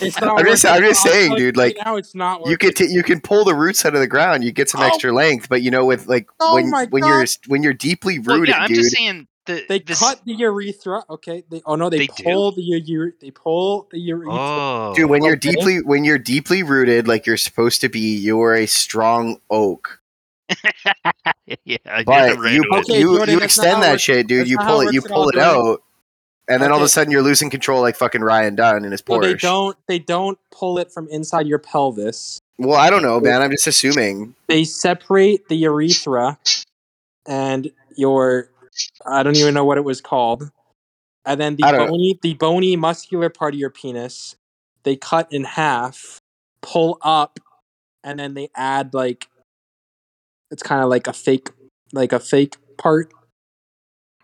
It's not I'm just- I'm just saying, tell you dude, right like, now it's not worth you can t- you can pull the roots out of the ground. You get some Oh. extra length, but you know, with like Oh when when you're when you're deeply Well, rooted, yeah, I'm dude. just saying the They this, cut the urethra. Okay. They oh no, they, They do? pull the u- they pull the urethra. Oh, Dude, when you're Okay. deeply when you're deeply rooted, like you're supposed to be, you're a strong oak. yeah, But did right you. Okay, you, Jordan, you extend that works. shit, dude. That's You pull it it, you pull it out, and then all of a sudden you're losing control, like fucking Ryan Dunn in his Porsche. they don't they don't pull it from inside your pelvis. Well, I don't know, man. I'm just assuming. They separate the urethra and your I don't even know what it was called. And then the don't know. bony the bony muscular part of your penis, they cut in half, pull up, and then they add like it's kind of like a fake like a fake part.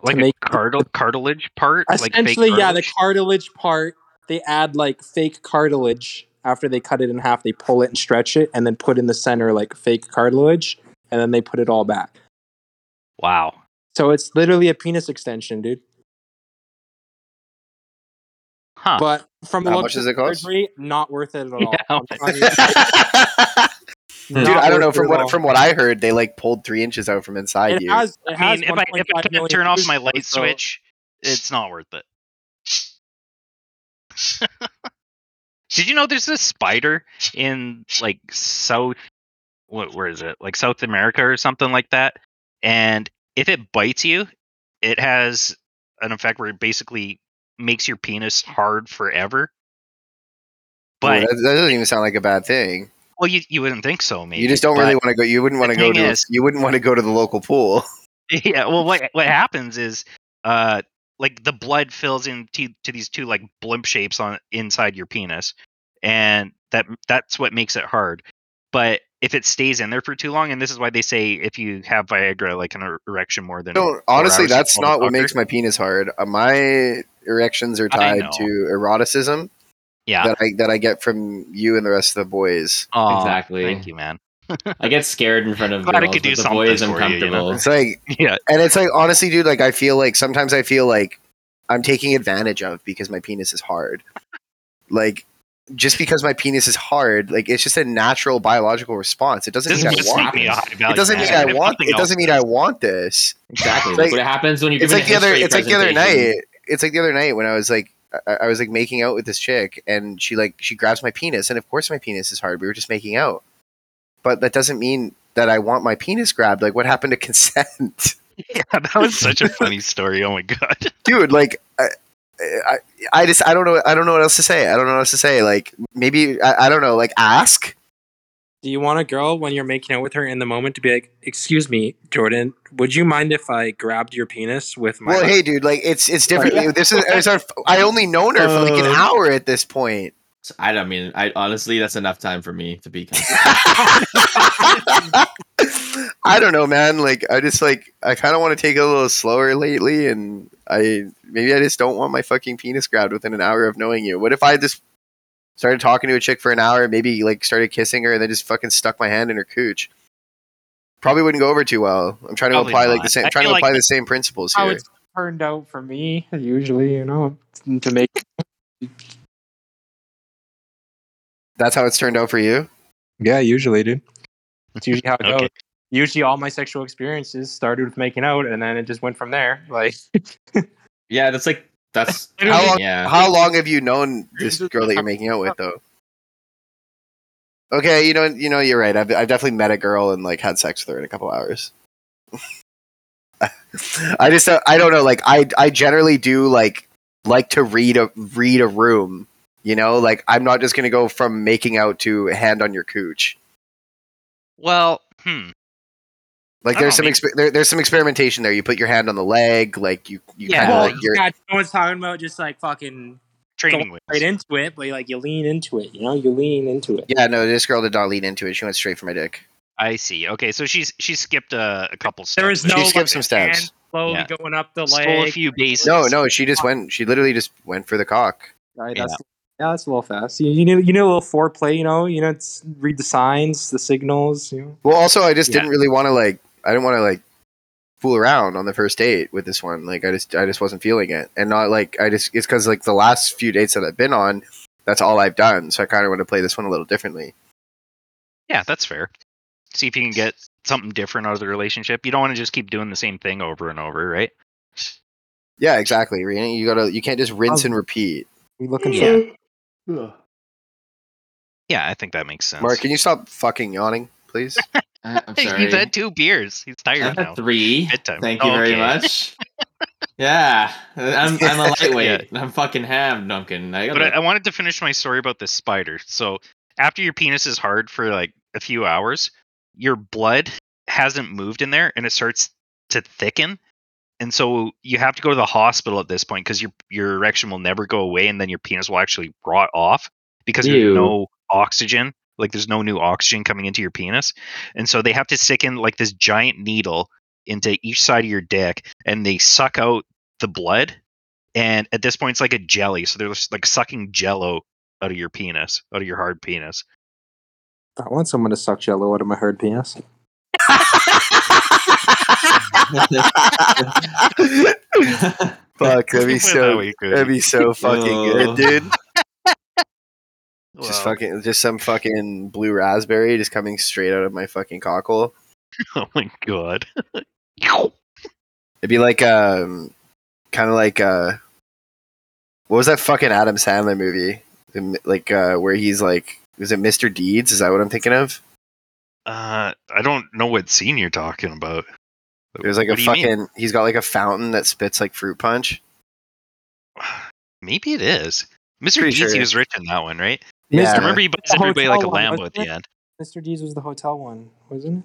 Like make- a cartil- cartilage part. like fake Essentially, yeah, the cartilage? cartilage part, they add like fake cartilage after they cut it in half. They pull it and stretch it, and then put in the center like fake cartilage, and then they put it all back. Wow. So it's literally a penis extension, dude. Huh. But from the How looks much of does it cost? surgery, not worth it at all. Yeah, how I'm much? telling you, Dude, I don't know. From what from what I heard, they like pulled three inches out from inside it you. has, it I has mean, if I if I can't turn off my light so- switch, it's not worth it. Did you know there's this spider in like South what where is it? Like South America or something like that? And if it bites you, it has an effect where it basically makes your penis hard forever. But Ooh, that, that doesn't even sound like a bad thing. Well, you you wouldn't think so, maybe. you just don't really want to go. You wouldn't want to go to. is- you wouldn't want to go to the local pool. yeah well what what happens is uh like the blood fills into to these two like blimp shapes on inside your penis and that that's what makes it hard but if it stays in there for too long and this is why they say if you have viagra like an er- erection more than No, honestly, that's not what makes my penis hard. Uh, my erections are tied to eroticism yeah that I that I get from you and the rest of the boys. Aw, Exactly. thank you man I get scared in front of Glad I could do but the something boys for I'm you, you know? comfortable. It's like, yeah and it's like honestly, dude. Like I feel like sometimes I feel like I'm taking advantage of because my penis is hard. Like just because my penis is hard, like it's just a natural biological response. It doesn't this mean I want. me a happens. high value It doesn't mean. I want. It doesn't mean I want this. Exactly. Like, like- what happens when you're It's like the other. It's like the other night. It's like the other night when I was like, I, I was like making out with this chick, and she like she grabs my penis, and of course my penis is hard. We were just making out, but that doesn't mean that I want my penis grabbed. Like, what happened to consent, yeah that was such a funny story oh my god dude? Like, I, I, I just I don't know. I don't know what else to say. I don't know what else to say. Like, maybe I, I don't know. Like, ask. Do you want a girl when you're making out with her in the moment to be like, "Excuse me, Jordan, would you mind if I grabbed your penis with my?" Well, hey, dude. Like, it's it's different. This is it's our, I only known her for like an Uh, hour at this point. I don't mean. I honestly, that's enough time for me to be. I don't know, man. Like, I just like I kind of want to take it a little slower lately, and I maybe I just don't want my fucking penis grabbed within an hour of knowing you. What if I just started talking to a chick for an hour, maybe like started kissing her, and then just fucking stuck my hand in her cooch? Probably wouldn't go over too well. I'm trying to Probably apply like the same, I trying to feel apply like- the same principles how here. it's turned out for me usually, you know, to make That's how it's turned out for you. Yeah, usually, dude. It's usually how it Okay. goes. Usually, all my sexual experiences started with making out, and then it just went from there. Like, yeah, that's like that's. How long- Yeah. How long have you known this girl that you're making out with, though? Okay, you know, you know, you're right. I've, I've definitely met a girl and like had sex with her in a couple hours. I just, uh, I don't know. Like, I, I generally do like like to read a read a room. You know, like I'm not just gonna go from making out to hand on your cooch. well hmm Like, there's some don't exper- there, there's some experimentation there. You put your hand on the leg, like you, you Yeah, kind of well, like you're. God, no one's talking about just like fucking training going wheels. right into it, but like you lean into it. You know, you lean into it. Yeah, no, this girl did not lean into it. She went straight for my dick. I see. Okay, so she's she skipped a, a couple steps. There is no She skipped like, some steps. slowly Yeah. going up the Stole leg. a few bases. No, no, she just went. She literally just went for the cock. Right, that's yeah. that's a little fast. You, you need you need a little foreplay. You know, you know, it's, read the signs, the signals. You know. Well, also, I just Yeah. didn't really want to like. I didn't want to like fool around on the first date with this one. Like, I just, I just wasn't feeling it, and not like I just. It's because like the last few dates that I've been on, that's all I've done. So I kind of want to play this one a little differently. Yeah, that's fair. See if you can get something different out of the relationship. You don't want to just keep doing the same thing over and over, right? Yeah, exactly. You gotta. You can't just rinse Oh. and repeat. We looking Yeah. for Yeah, I think that makes sense. Mark, can you stop fucking yawning, please? Uh, I'm sorry. He's had two beers. He's tired I've now. had three. Bedtime. Thank you very Okay. much. yeah, I'm I'm a lightweight. I'm fucking ham, Duncan. I But I, I wanted to finish my story about this spider. So after your penis is hard for like a few hours, your blood hasn't moved in there and it starts to thicken. And so you have to go to the hospital at this point because your your erection will never go away and then your penis will actually rot off because Ew. there's no oxygen. Like there's no new oxygen coming into your penis. And so they have to stick in like this giant needle into each side of your dick and they suck out the blood and at this point it's like a jelly so they're just like sucking jello out of your penis out of your hard penis I want someone to suck jello out of my hard penis. Fuck, that'd be so. That'd be so fucking Oh. good, dude. Just Wow. fucking, just some fucking blue raspberry just coming straight out of my fucking cockle. oh my god It'd be like, um, kind of like, uh, what was that fucking Adam Sandler movie? Like, uh, where he's like, is it Mr. Deeds? Is that what I'm thinking of? uh i don't know what scene you're talking about There's like a What mean? fucking. He's got like a fountain that spits like fruit punch. Maybe it is. Mr. Pretty Deezy sure. was rich in that one, right? Yeah. I remember he buys everybody like a hotel Lambo at the end. Mr. D's was the hotel one, wasn't it?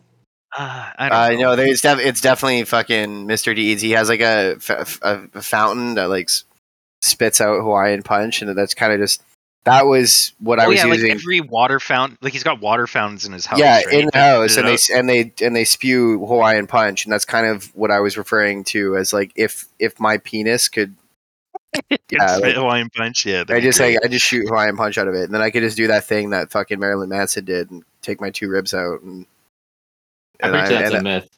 Uh, I don't Uh, know. no, there's def- it's definitely fucking Mr. Deeds. He has like a, f- a, a fountain that like s- spits out Hawaiian punch, and that's kind of just that was what I oh was yeah, using. like every water fountain. Like he's got water fountains in his house. yeah, right? in the house, and they and they and they spew Hawaiian punch, and that's kind of what I was referring to as like if if my penis could, It's yeah, like- Hawaiian punch. Yeah, I just great. like I just shoot Hawaiian punch out of it, and then I could just do that thing that fucking Marilyn Manson did and take my two ribs out, and, I and bet you that's and a myth.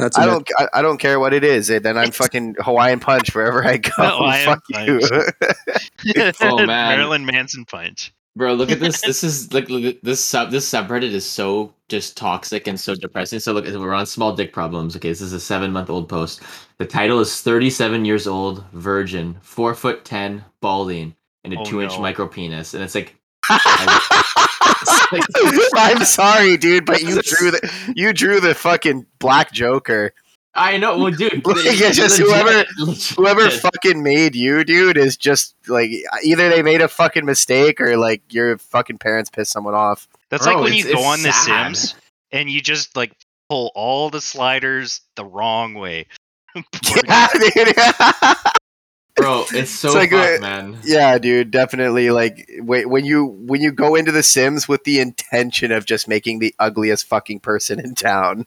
That's I don't. I, I don't care what it is. And then I'm fucking Hawaiian punch wherever I go. Hawaiian Fuck you. Oh, man. Marilyn Manson punch. Bro, look at this. This is like look this sub this subreddit is so just toxic and so depressing. So look, we're on small dick problems. Okay, this is a seven month old post. The title is thirty seven years old, virgin, four foot ten, balding, and a Oh, two inch no. micro penis. And it's like I'm sorry, dude, but you drew the you drew the fucking black Joker. I know, well, dude. Like, it's just legit- whoever- legit. Whoever fucking made you, dude, is just like either they made a fucking mistake or like your fucking parents pissed someone off. That's Bro, like when you go it's on The. Sims and you just like pull all the sliders the wrong way. Yeah, dude. Bro, it's so It's like, fucked, uh, man. yeah, dude, definitely. Like wait, when you when you go into The Sims with the intention of just making the ugliest fucking person in town.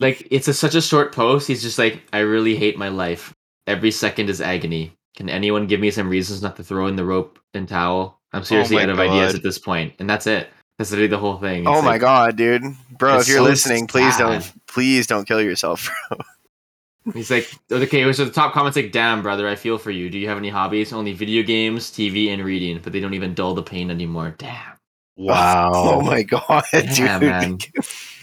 Like it's a, such a short post. He's just like, I really hate my life. Every second is agony. Can anyone give me some reasons not to throw in the rope and towel? I'm oh seriously my out of ideas at this point, and that's it. That's literally the whole thing. oh It's my god, dude, bro! If you're so listening, please don't, please don't kill yourself. He's like, okay, so the top comments like, damn, brother, I feel for you. Do you have any hobbies? Only video games, TV, and reading, but they don't even dull the pain anymore. Damn. Oh wow. oh my god, Yeah, dude! man.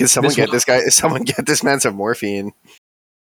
Can someone This get one- this guy? Someone get this man some morphine.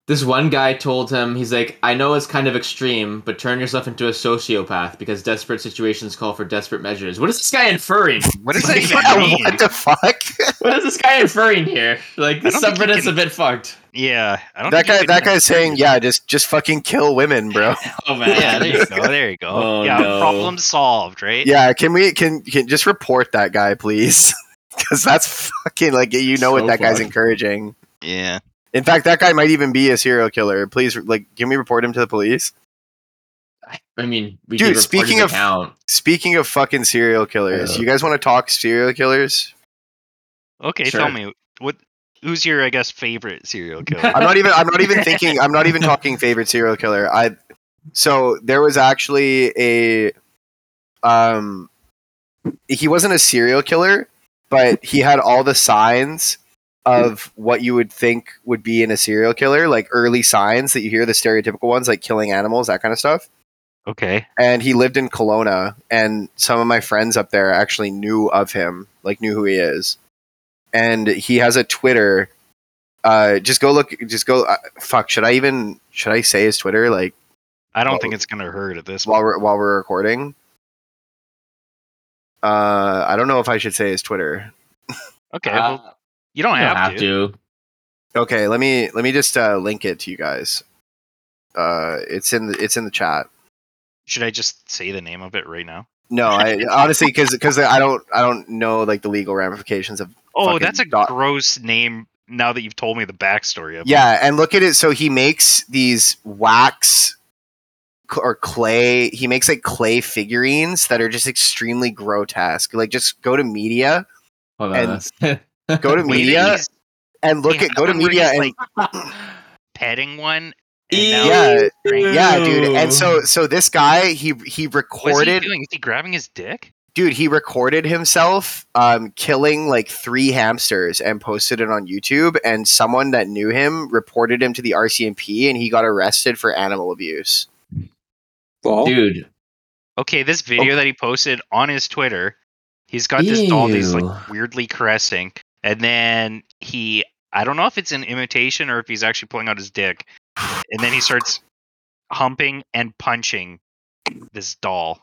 This one guy told him, he's like, I know it's kind of extreme, but turn yourself into a sociopath because desperate situations call for desperate measures. What is this guy inferring? What does that even Yeah, mean? what the fuck? What is this guy inferring here? Like, this don't subreddit's can- a bit fucked. Yeah, I don't. that guy, that guy's infer saying, yeah, just just fucking kill women, bro. Oh, man. Yeah, there you go. There you go. Oh, yeah, no. problem solved, right? Yeah, can we can can just report that guy, please? Because that's fucking like you know what So that guy's encouraging. Yeah. In fact, that guy might even be a serial killer. Please, like, can we report him to the police? I mean, we Dude, speaking of- account. Speaking of fucking serial killers, Yeah. you guys want to talk serial killers? Okay, Sure. tell me what. Who's your, I guess, favorite serial killer? I'm not even. I'm not even thinking. I'm not even talking favorite serial killer. I. So there was actually a. Um. He wasn't a serial killer, but he had all the signs of what you would think would be in a serial killer, like early signs that you hear the stereotypical ones, like killing animals, that kind of stuff. okay. And he lived in Kelowna, and some of my friends up there actually knew of him, like knew who he is. And he has a Twitter. Uh, just go look. Just go. Uh, fuck. Should I even? Should I say his Twitter? Like I don't Well- think it's gonna hurt at this. while point. we're while we're recording. Uh, I don't know if I should say his Twitter. Okay, Uh, well, you don't you have, don't have to. to. Okay, let me let me just uh, link it to you guys. Uh, it's in the it's in the chat. Should I just say the name of it right now? No, I honestly because because I don't I don't know like the legal ramifications of Oh, that's a dot- gross name. Now that you've told me the backstory of it. Yeah, and look at it. So he makes these wax cl- or clay. He makes like clay figurines that are just extremely grotesque. Like, just go to media, Hold And- go to media, and look he at go to media and like petting one. And Yeah, yeah, dude. And so so this guy he he What's he recorded, doing? Is he grabbing his dick? dude. He recorded himself um killing like three hamsters and posted it on YouTube. And someone that knew him reported him to the RCMP, and he got arrested for animal abuse. Well, Dude. Okay, this video that he posted on his Twitter, he's got this doll that he's like weirdly caressing, and then he I don't know if it's an imitation or if he's actually pulling out his dick, and then he starts humping and punching this doll.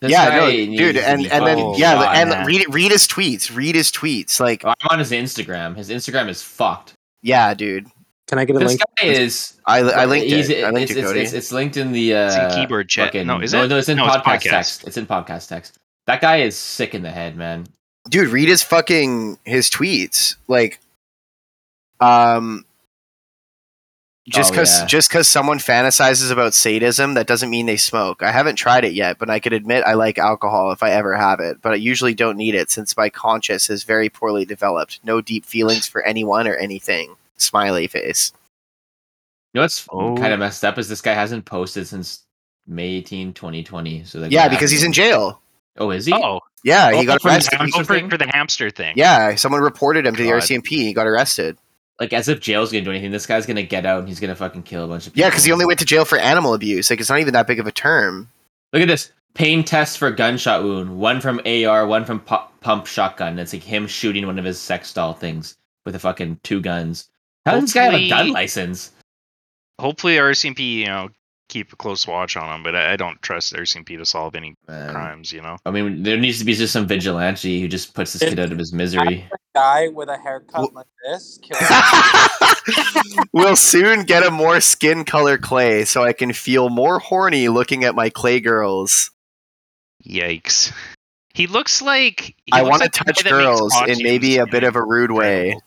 This yeah, guy no, dude, and and then Oh, yeah, shot, and man. read read his tweets. Read his tweets. Like, Oh, I'm on his Instagram. His Instagram is fucked. Yeah, dude. Can I get a link? This link? guy is. I, I linked he's- it. I linked it's, it, Cody. It's, it's, it's linked in the. Uh, It's in keyboard chat. fucking- No, is no, it? No, it's in No, it's podcast podcast. text. It's in podcast text. That guy is sick in the head, man. dude read his fucking his tweets like um just Oh, because yeah. just because someone fantasizes about sadism that doesn't mean they smoke i haven't tried it yet but i could admit i like alcohol if i ever have it but i usually don't need it since my conscience is very poorly developed no deep feelings for anyone or anything smiley face You know what's Oh. kind of messed up is this guy hasn't posted since May 18, 2020. So like, yeah what because he's in jail Oh, is he? Oh, yeah he Oh, got arrested down- oh, for, for the hamster thing. yeah someone reported him to the God. rcmp he got arrested Like as if jail's gonna do anything. This guy's gonna get out and he's gonna fucking kill a bunch of people. yeah because he only went to jail for animal abuse like it's not even that big of a term Look at this pain test for gunshot wound. One from AR, one from pu- pump shotgun. It's like him shooting one of his sex doll things with a fucking two guns. How does this guy have a Hopefully- gun license? Hopefully, RCMP, you know, keep a close watch on him. But I, I don't trust RCMP to solve any Man. crimes. You know. I mean, there needs to be just some vigilante who just puts this kid out of his misery. Guy with a haircut Well- like this. We'll soon get a more skin color clay so I can feel more horny looking at my clay girls. Yikes. He looks like. he I looks want to like touch girls in maybe a bit of a rude way.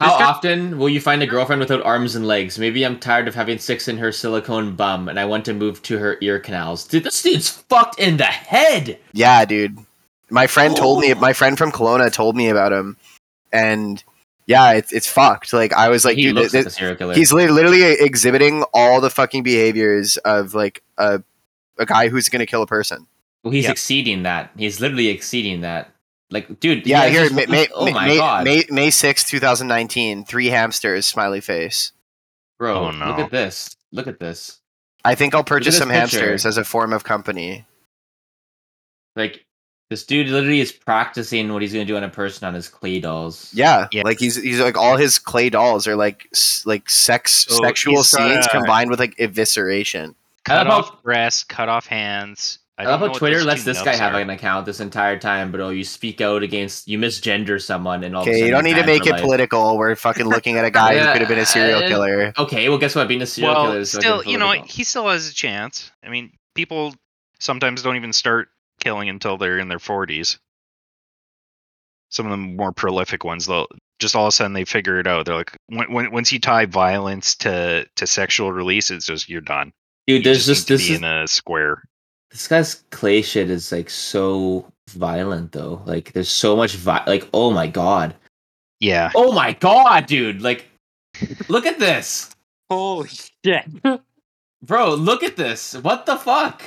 How This guy- often will you find a girlfriend without arms and legs? Maybe I'm tired of having six in her silicone bum and I want to move to her ear canals. Dude, this dude's fucked in the head. Yeah, dude. My friend told me, my friend from Kelowna told me about him. And yeah, it's, it's fucked. Like, I was like, he dude, looks th- like a serial killer. he's literally exhibiting all the fucking behaviors of like a, a guy who's going to kill a person. Well, he's Yeah. exceeding that. He's literally exceeding that. Like, dude. Yeah, here, this- May, oh May, oh my May, god, May, May 6th, 2019, three hamsters, smiley face. bro! Oh, Look at this. Look at this. I think I'll purchase some picture. hamsters as a form of company. Like, this dude literally is practicing what he's gonna do on a person on his clay dolls. Yeah, Yeah. like he's he's like all his clay dolls are like s- like sex So sexual he's got scenes a- combined with like evisceration. Cut love off breasts, cut off hands. I, I, love know how Twitter those lets this guy have are. an account this entire time, but oh, you speak out against, you misgender someone, and all. of a Okay, you don't need to make it life. political. We're fucking looking at a guy who could have been a serial killer. Okay, well, guess what? Being a serial well, killer is still, you know, he still has a chance. I mean, people sometimes don't even start killing until they're in their forties. Some of the more prolific ones, they'll just all of a sudden they figure it out. They're like, when, when once you tie violence to to sexual release, it's just you're done. dude, You there's just need to this be is in a square. This guy's clay shit is like so violent though. Like, there's so much vi- like, oh my god, Yeah, oh my god, dude, like, look at this, Holy shit. bro, look at this. What the fuck?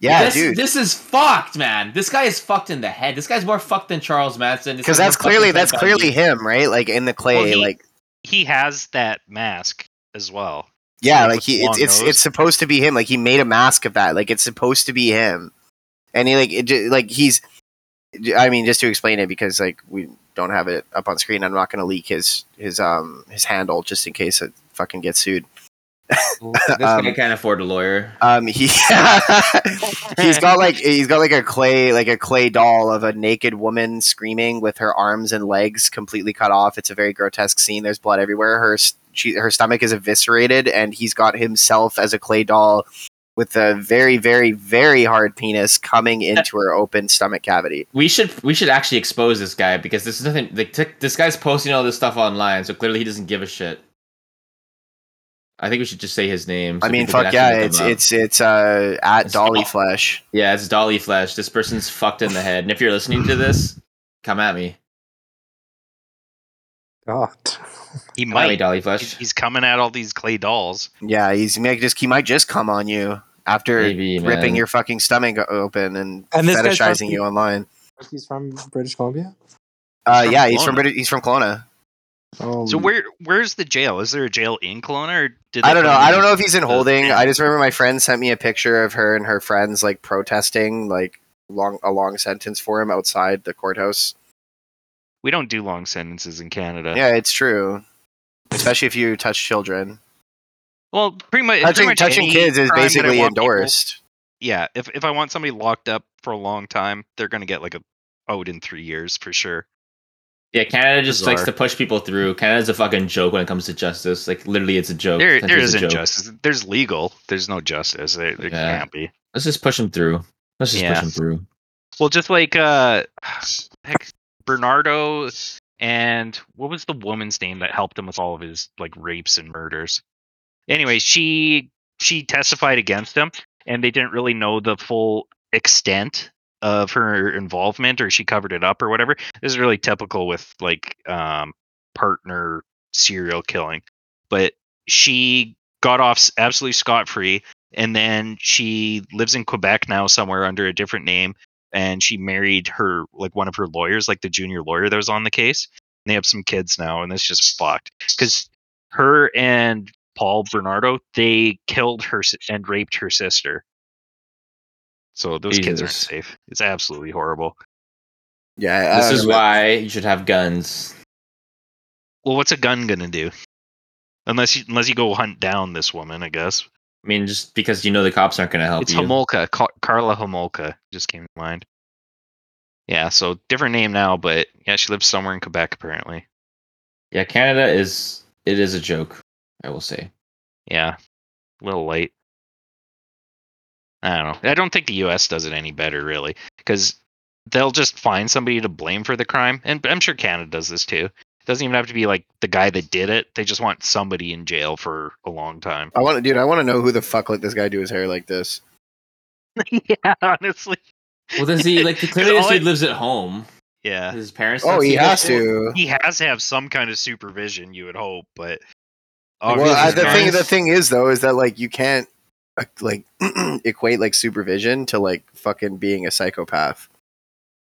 Yeah, this, dude. This is fucked, man. This guy is fucked in the head. This guy's more fucked than Charles Manson. Because that's clearly that's clearly him, right? Like in the clay, Well, he- like he has that mask as well. Yeah, like he it's it's it's supposed to be him. Like he made a mask of that. Like it's supposed to be him, and he like it, like he's. I mean, just to explain it because like we don't have it up on screen. I'm not going to leak his his um his handle just in case it fucking gets sued. This Um, guy can't afford a lawyer. Um, he he's got like he's got like a clay like a clay doll of a naked woman screaming with her arms and legs completely cut off. It's a very grotesque scene. There's blood everywhere. Her she her stomach is eviscerated, and he's got himself as a clay doll with a very very very hard penis coming into her open stomach cavity. We should we should actually expose this guy because this is nothing. Like, t- this guy's posting all this stuff online, so clearly he doesn't give a shit. I think we should just say his name. so I mean, fuck yeah, it's it's it's uh at It's Dolly all- Flesh. yeah, it's Dolly Flesh. This person's fucked in the head, and if you're listening to this, come at me. God. He Come at me, might. Dolly He's, Flesh. he's coming at all these clay dolls. Yeah, he's he might just he might just come on you after Maybe, man. ripping your fucking stomach open and, And fetishizing from- you online. He's from British Columbia? Uh, from yeah, he's from Kelowna. Brit- he's from Kelowna. Oh, So where where's the jail? Is there a jail in Kelowna, or did I don't know. I don't know if he's in the- holding. I just remember my friend sent me a picture of her and her friends like protesting like long a long sentence for him outside the courthouse. We don't do long sentences in Canada. Yeah, it's true. Especially if you touch children. Well, pretty much Touching pretty much touching any kids is crime that I basically want people- endorsed. yeah, if if I want somebody locked up for a long time, they're gonna get like a out in three years for sure. Yeah, Canada just likes to push people through. Canada's a fucking joke when it comes to justice. Like literally, it's a joke. There, there Country's a isn't joke. justice. There's legal. There's no justice. There, there Yeah. can't be. Let's just push them through. Let's just Yeah. push them through. Well, just like uh, heck, Bernardo and what was the woman's name that helped him with all of his like rapes and murders? Anyway, she she testified against him, and they didn't really know the full extent of her involvement, or she covered it up or whatever. This is really typical with like um, partner serial killing, but she got off absolutely scot free, and then she lives in Quebec now somewhere under a different name and she married her like one of her lawyers, like the junior lawyer that was on the case. And they have some kids now, and it's just fucked because her and Paul Bernardo they killed her and raped her sister. So those kids aren't safe. It's absolutely horrible. Yeah, I This is know, why you should have guns. Well, what's a gun gonna do? Unless you unless you go hunt down this woman, I guess. I mean, just because you know the cops aren't going to help It's you. Homolka, Ca- Karla Homolka just came to mind. Yeah, so different name now, but yeah, she lives somewhere in Quebec apparently. Yeah, Canada is it is a joke. I will say. Yeah, a little late. I don't know. I don't think the U.S. does it any better, really, because they'll just find somebody to blame for the crime, and I'm sure Canada does this too. It doesn't even have to be like the guy that did it. They just want somebody in jail for a long time. I want to, dude. I want to know who the fuck let this guy do his hair like this. yeah, honestly. Well, does he like clearly all this I- dude lives at home? Yeah, His parents. Oh, he has to. he has to have some kind of supervision. You would hope, but Well, I, his the thing, the thing is though, is that like you can't like equate like supervision to like fucking being a psychopath.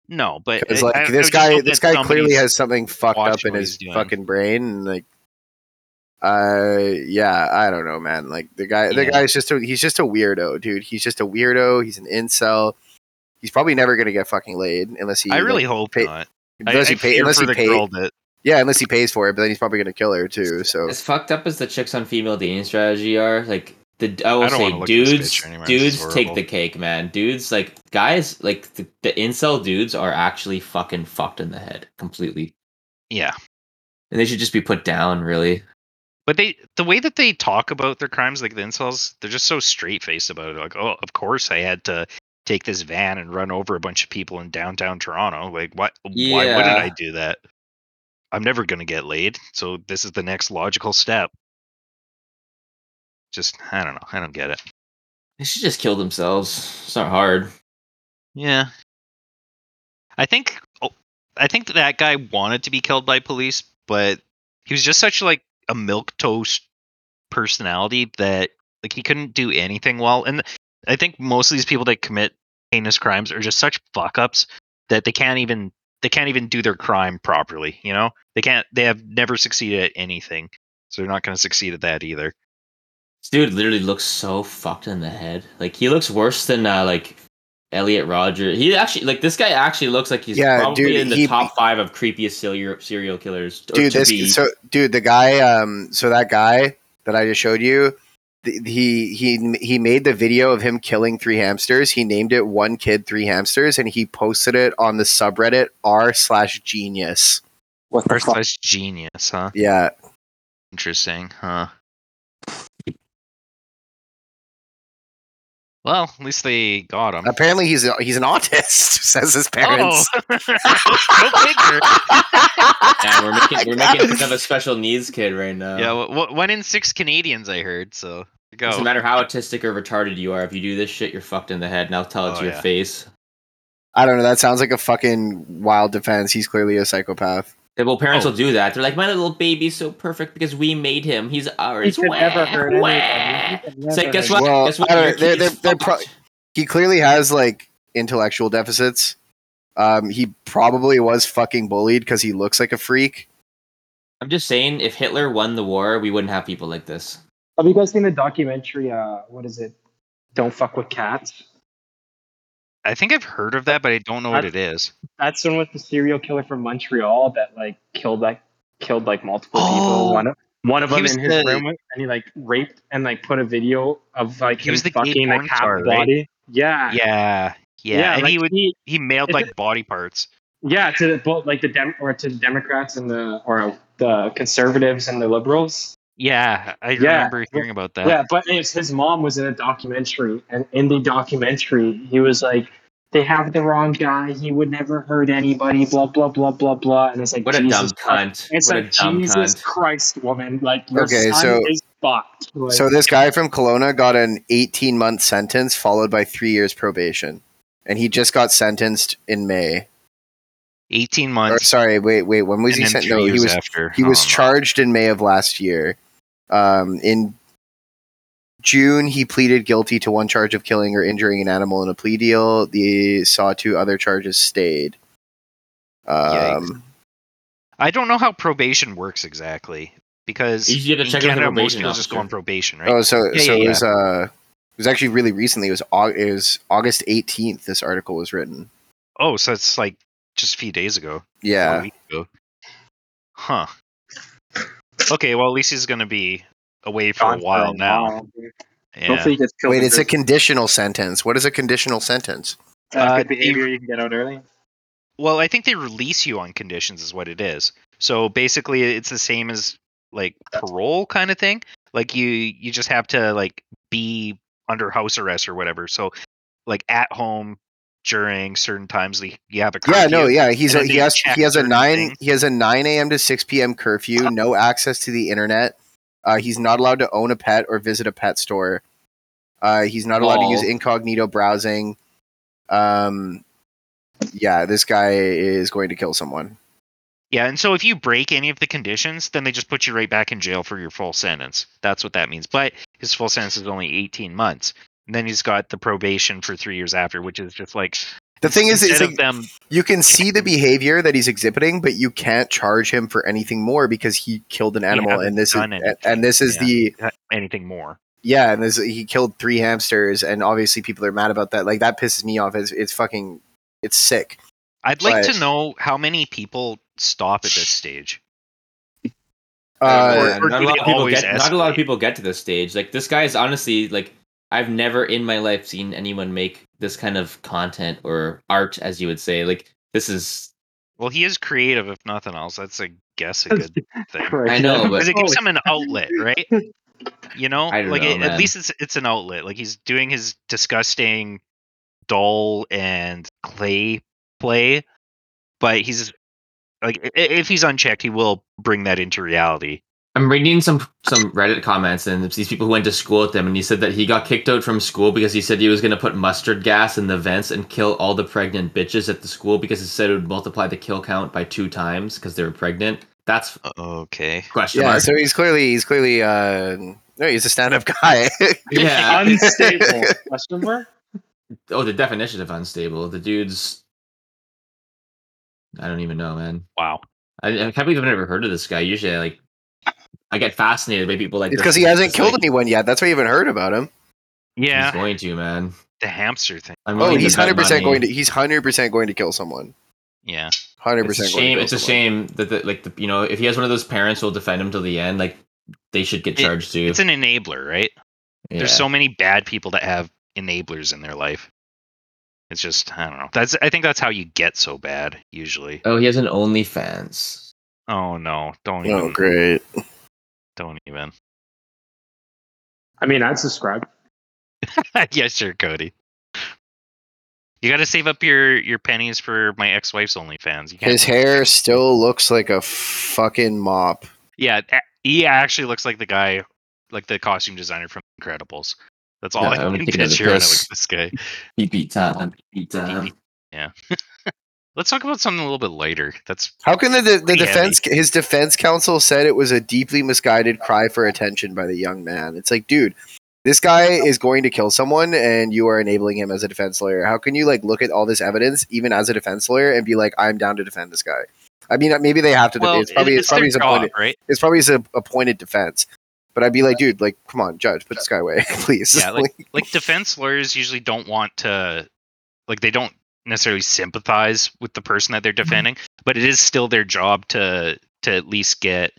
no. But Because I- like I- I this would just guy, this guy clearly has something fucked up in his fucking brain, and like, uh, yeah, I don't know, man. Like the guy, the Yeah. guy's just a, he's just a weirdo, dude. He's just a weirdo. He's an incel. He's probably never gonna get fucking laid unless he. I really like, hope pay- not. Unless I, he I pay, fear unless he the pay, girl that yeah, unless he pays for it, but then he's probably gonna kill her too. So As fucked up as the chicks on female dating strategy are, like the I will I say, look at this dudes, picture anymore, this is dudes take the cake, man. Dudes, like guys, like the, the incel dudes are actually fucking fucked in the head completely, yeah. and they should just be put down. Really, But they, the way that they talk about their crimes, like the incels, they're just so straight faced about it. Like, oh, of course I had to take this van and run over a bunch of people in downtown Toronto. Like, what? Why wouldn't I do that? I'm never gonna get laid, so this is the next logical step. Just, I don't know. I don't get it. they should just kill themselves. It's not hard. Yeah. I think oh, I think that guy wanted to be killed by police, but he was just such like a milk toast personality that like he couldn't do anything well. And I think most of these people that commit heinous crimes are just such fuck ups that they can't even they can't even do their crime properly, you know? They can't they have never succeeded at anything. So they're not going to succeed at that either. This dude literally looks so fucked in the head. Like he looks worse than uh, like Elliot Rodger. He actually like this guy actually looks like he's Yeah, probably dude, in the he- top five of creepiest serial serial killers. dude this be. so dude the guy um so that guy that i just showed you th- he he he made the video of him killing three hamsters he named it one kid three hamsters and he posted it on the subreddit r slash genius What the First fuck? genius, huh? yeah Interesting, huh? Well, at least they got him. apparently he's a, he's an autist says his parents Oh, go figure. Man, we're making we're making fun of a special needs kid right now. yeah, w- w- one in six Canadians I heard. So there you Doesn't matter how autistic or retarded you are, if you do this shit, you're fucked in the head. Now tell it Oh, to your yeah. face. i don't know that sounds like a fucking wild defense he's clearly a psychopath Yeah, well, parents Oh. will do that. They're like, my little baby's so perfect because we made him. He's He ours. could Wah, never hurt wah." anybody. He could It's like, guess what? Well, guess what? I don't Your know. They're- kid they're- they're pro- he clearly has like intellectual deficits um he probably was fucking bullied because he looks like a freak I'm just saying, if Hitler won the war, we wouldn't have people like this. Have you guys seen the documentary? Uh, what is it? Don't fuck with cats. I think I've heard of that, but I don't know what it is. That's the one with the serial killer from Montreal that like killed like killed like multiple Oh. people. One of one of them in his the- room, and he like raped and like put a video of like He was the fucking like half star, right? body. Yeah, Yeah, yeah, and like, he would he, he mailed like body parts. Yeah, to the both like the dem or to the Democrats and the or the conservatives and the liberals. Yeah, I Yeah. remember hearing about that. Yeah, but it's, his mom was in a documentary, and in the documentary, he was like, "They have the wrong guy. He would never hurt anybody." Blah blah blah blah blah. And it's like, What a Jesus dumb Christ. cunt. It's What like a dumb Jesus cunt. Christ, woman! Like your Okay, son so- is fucked. Like, So this guy from Kelowna got an 18 month sentence followed by three years probation, and he just got sentenced in May. 18 Or months. sorry, wait, wait. When was he then sentenced? No, he was after. he oh, was Oh, no. charged in May of last year. Um, in June, he pleaded guilty to one charge of killing or injuring an animal in a plea deal. The saw two other charges stayed. Um, I don't know how probation works exactly because You have to in check with Canada, most probation people just go on probation, right? Oh, so Yeah, so yeah, it was uh, it was actually really recently. It was Au- it was August eighteenth. This article was written. Oh, so it's like just a few days ago. One Yeah, week ago. Huh. Okay, well at least he's gonna be away for a gone while now. while. Yeah. Hopefully, he gets killed. wait, it's a prison. conditional sentence. What is a conditional sentence? Uh, uh, good behavior. You can get out early. Well, I think they release you on conditions, is what it is. So basically, it's the same as like parole kind of thing. Like you, you just have to like be under house arrest or whatever. So, like at home during certain times, like, you have a curfew. Yeah, no, yeah, he's a, he has he has a nine things. he has a nine a.m. to six p.m. curfew. No access to the internet. Uh, he's not allowed to own a pet or visit a pet store. Uh, he's not allowed to use incognito browsing. Um, yeah, this guy is going to kill someone. Yeah, and so if you break any of the conditions, then they just put you right back in jail for your full sentence. That's what that means. But his full sentence is only 18 months. And then he's got the probation for three years after, which is just like The thing is, instead of like them. you can see the behavior that he's exhibiting, but you can't charge him for anything more because he killed an animal, and this is and, anything, and this is yeah. the anything more. yeah, and this he killed three hamsters, and obviously people are mad about that. Like that pisses me off. It's, it's fucking it's sick. I'd like But- to know how many people stop at this stage. Uh, Or- or not, a lot of people always get, not a lot of people get to this stage. Like this guy is honestly like I've never in my life seen anyone make this kind of content or art, as you would say. Like this is Well, he is creative, if nothing else. That's, I guess, a good thing. I know, Because it gives him an oh, outlet, right? You know, I don't like know, it- at least it's it's an outlet. Like he's doing his disgusting doll and clay play, but he's like if he's unchecked, he will bring that into reality. I'm reading some some Reddit comments and it's these people who went to school with him, and he said that he got kicked out from school because he said he was going to put mustard gas in the vents and kill all the pregnant bitches at the school because he said it would multiply the kill count by two times because they were pregnant. That's Okay. question yeah, mark. so he's clearly he's clearly uh no, he's a stand-up guy. yeah. Unstable. Question mark. oh, the definition of unstable. The dude's. I don't even know, man. Wow. I, I can't believe I've never heard of this guy. Usually, I, like, I get fascinated by people like it's this because he hasn't killed like, anyone yet. That's why you haven't heard about him. Yeah, He's going to, man. the hamster thing. I'm Oh, he's hundred percent going to he's hundred percent going to kill someone. Yeah. Hundred It's a percent. shame. It's a shame that the, like the, you know if he has one of those parents who'll defend him till the end, like they should get It- charged too. It's an enabler, right? Yeah. There's so many bad people that have enablers in their life. It's just I don't know. That's I think that's how you get so bad usually. Oh, he has an OnlyFans. Oh no, don't Oh, even great. Don't even. I mean, I'd subscribe. yeah, sure, Cody. You got to save up your your pennies for my ex-wife's OnlyFans. You can't. His hair still looks like a fucking mop. yeah, he actually looks like the guy, like the costume designer from Incredibles. That's all Yeah, I I'm can thinking of the picture when I look piss. at this guy. Beat beat time. Beat time. Let's talk about something a little bit lighter. That's How can the the, the Pretty defense his defense counsel said it was a deeply misguided cry for attention by the young man? It's like, dude, this guy is going to kill someone, and you are enabling him as a defense lawyer. How can you like look at all this evidence, even as a defense lawyer, and be like, I'm down to defend this guy? I mean, uh, maybe they have to. well, it's probably it- it's, probably his their job, appointed. right? It's probably his appointed defense. But I'd be like, dude, like, come on, judge, put this guy away, please. Yeah, like like defense lawyers usually don't want to like they don't necessarily sympathize with the person that they're Mm-hmm. defending, but it is still their job to to at least get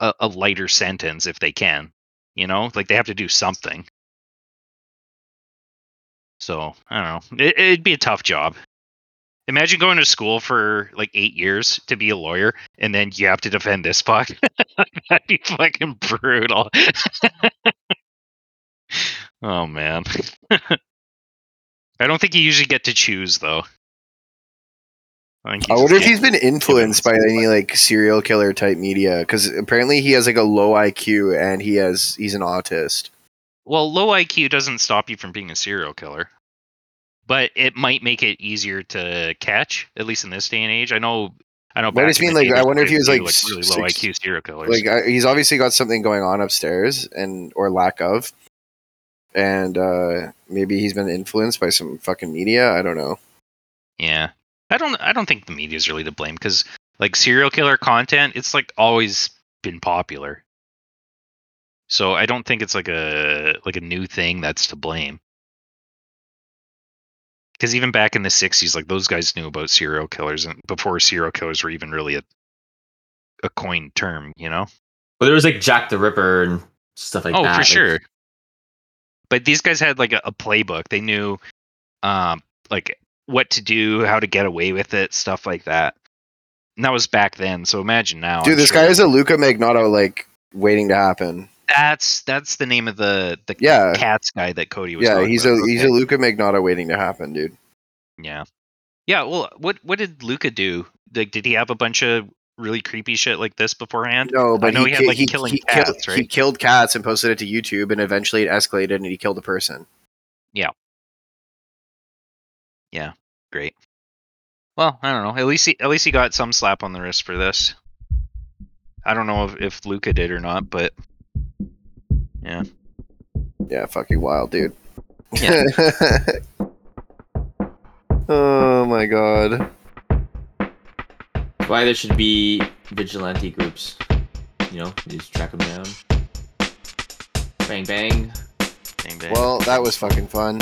a, a lighter sentence if they can. You know, like they have to do something. So I don't know. It, it'd be a tough job. Imagine going to school for like eight years to be a lawyer, and then you have to defend this fuck. That'd be fucking brutal. oh man. I don't think you usually get to choose though. I, you I wonder if he's been influenced by any like serial killer type media because apparently he has like a low IQ and he has he's an autist. Well, low IQ doesn't stop you from being a serial killer, but it might make it easier to catch. At least in this day and age, I know. I know. But I just mean, like, I wonder if he was, few, like, really low six- IQ serial killers. Like I, he's obviously got something going on upstairs and or lack of, and uh maybe he's been influenced by some fucking media. I don't know. Yeah, I don't. I don't think the media is really to blame because like serial killer content, it's like always been popular. So I don't think it's like a like a new thing that's to blame. Because even back in the '60s, like those guys knew about serial killers, and before serial killers were even really a a coined term, you know. Well, there was like Jack the Ripper and stuff like oh, that. Oh, for like- sure. But these guys had like a, a playbook. They knew, um, like what to do, how to get away with it, stuff like that. And that was back then. So imagine now. Dude, I'm this sure- guy is a Luka Magnotta like waiting to happen. That's that's the name of the the Yeah. cats guy that Cody was. Yeah, he's about. a he's Okay. a Luka Magnotta waiting to happen, dude. yeah, yeah. Well, what what did Luca do? Like, did he have a bunch of really creepy shit like this beforehand? No, but know he he, had, like, he, killing he cats, killed, right? he killed cats and posted it to YouTube, and eventually it escalated and he killed a person. Yeah. Yeah. Great. Well, I don't know. At least he at least he got some slap on the wrist for this. I don't know if, if Luka did or not, but yeah. Yeah, fucking wild, dude. Yeah. oh my god. Why there should be vigilante groups. You know, you just track them down. Bang bang. dang, dang. Well, that was fucking fun.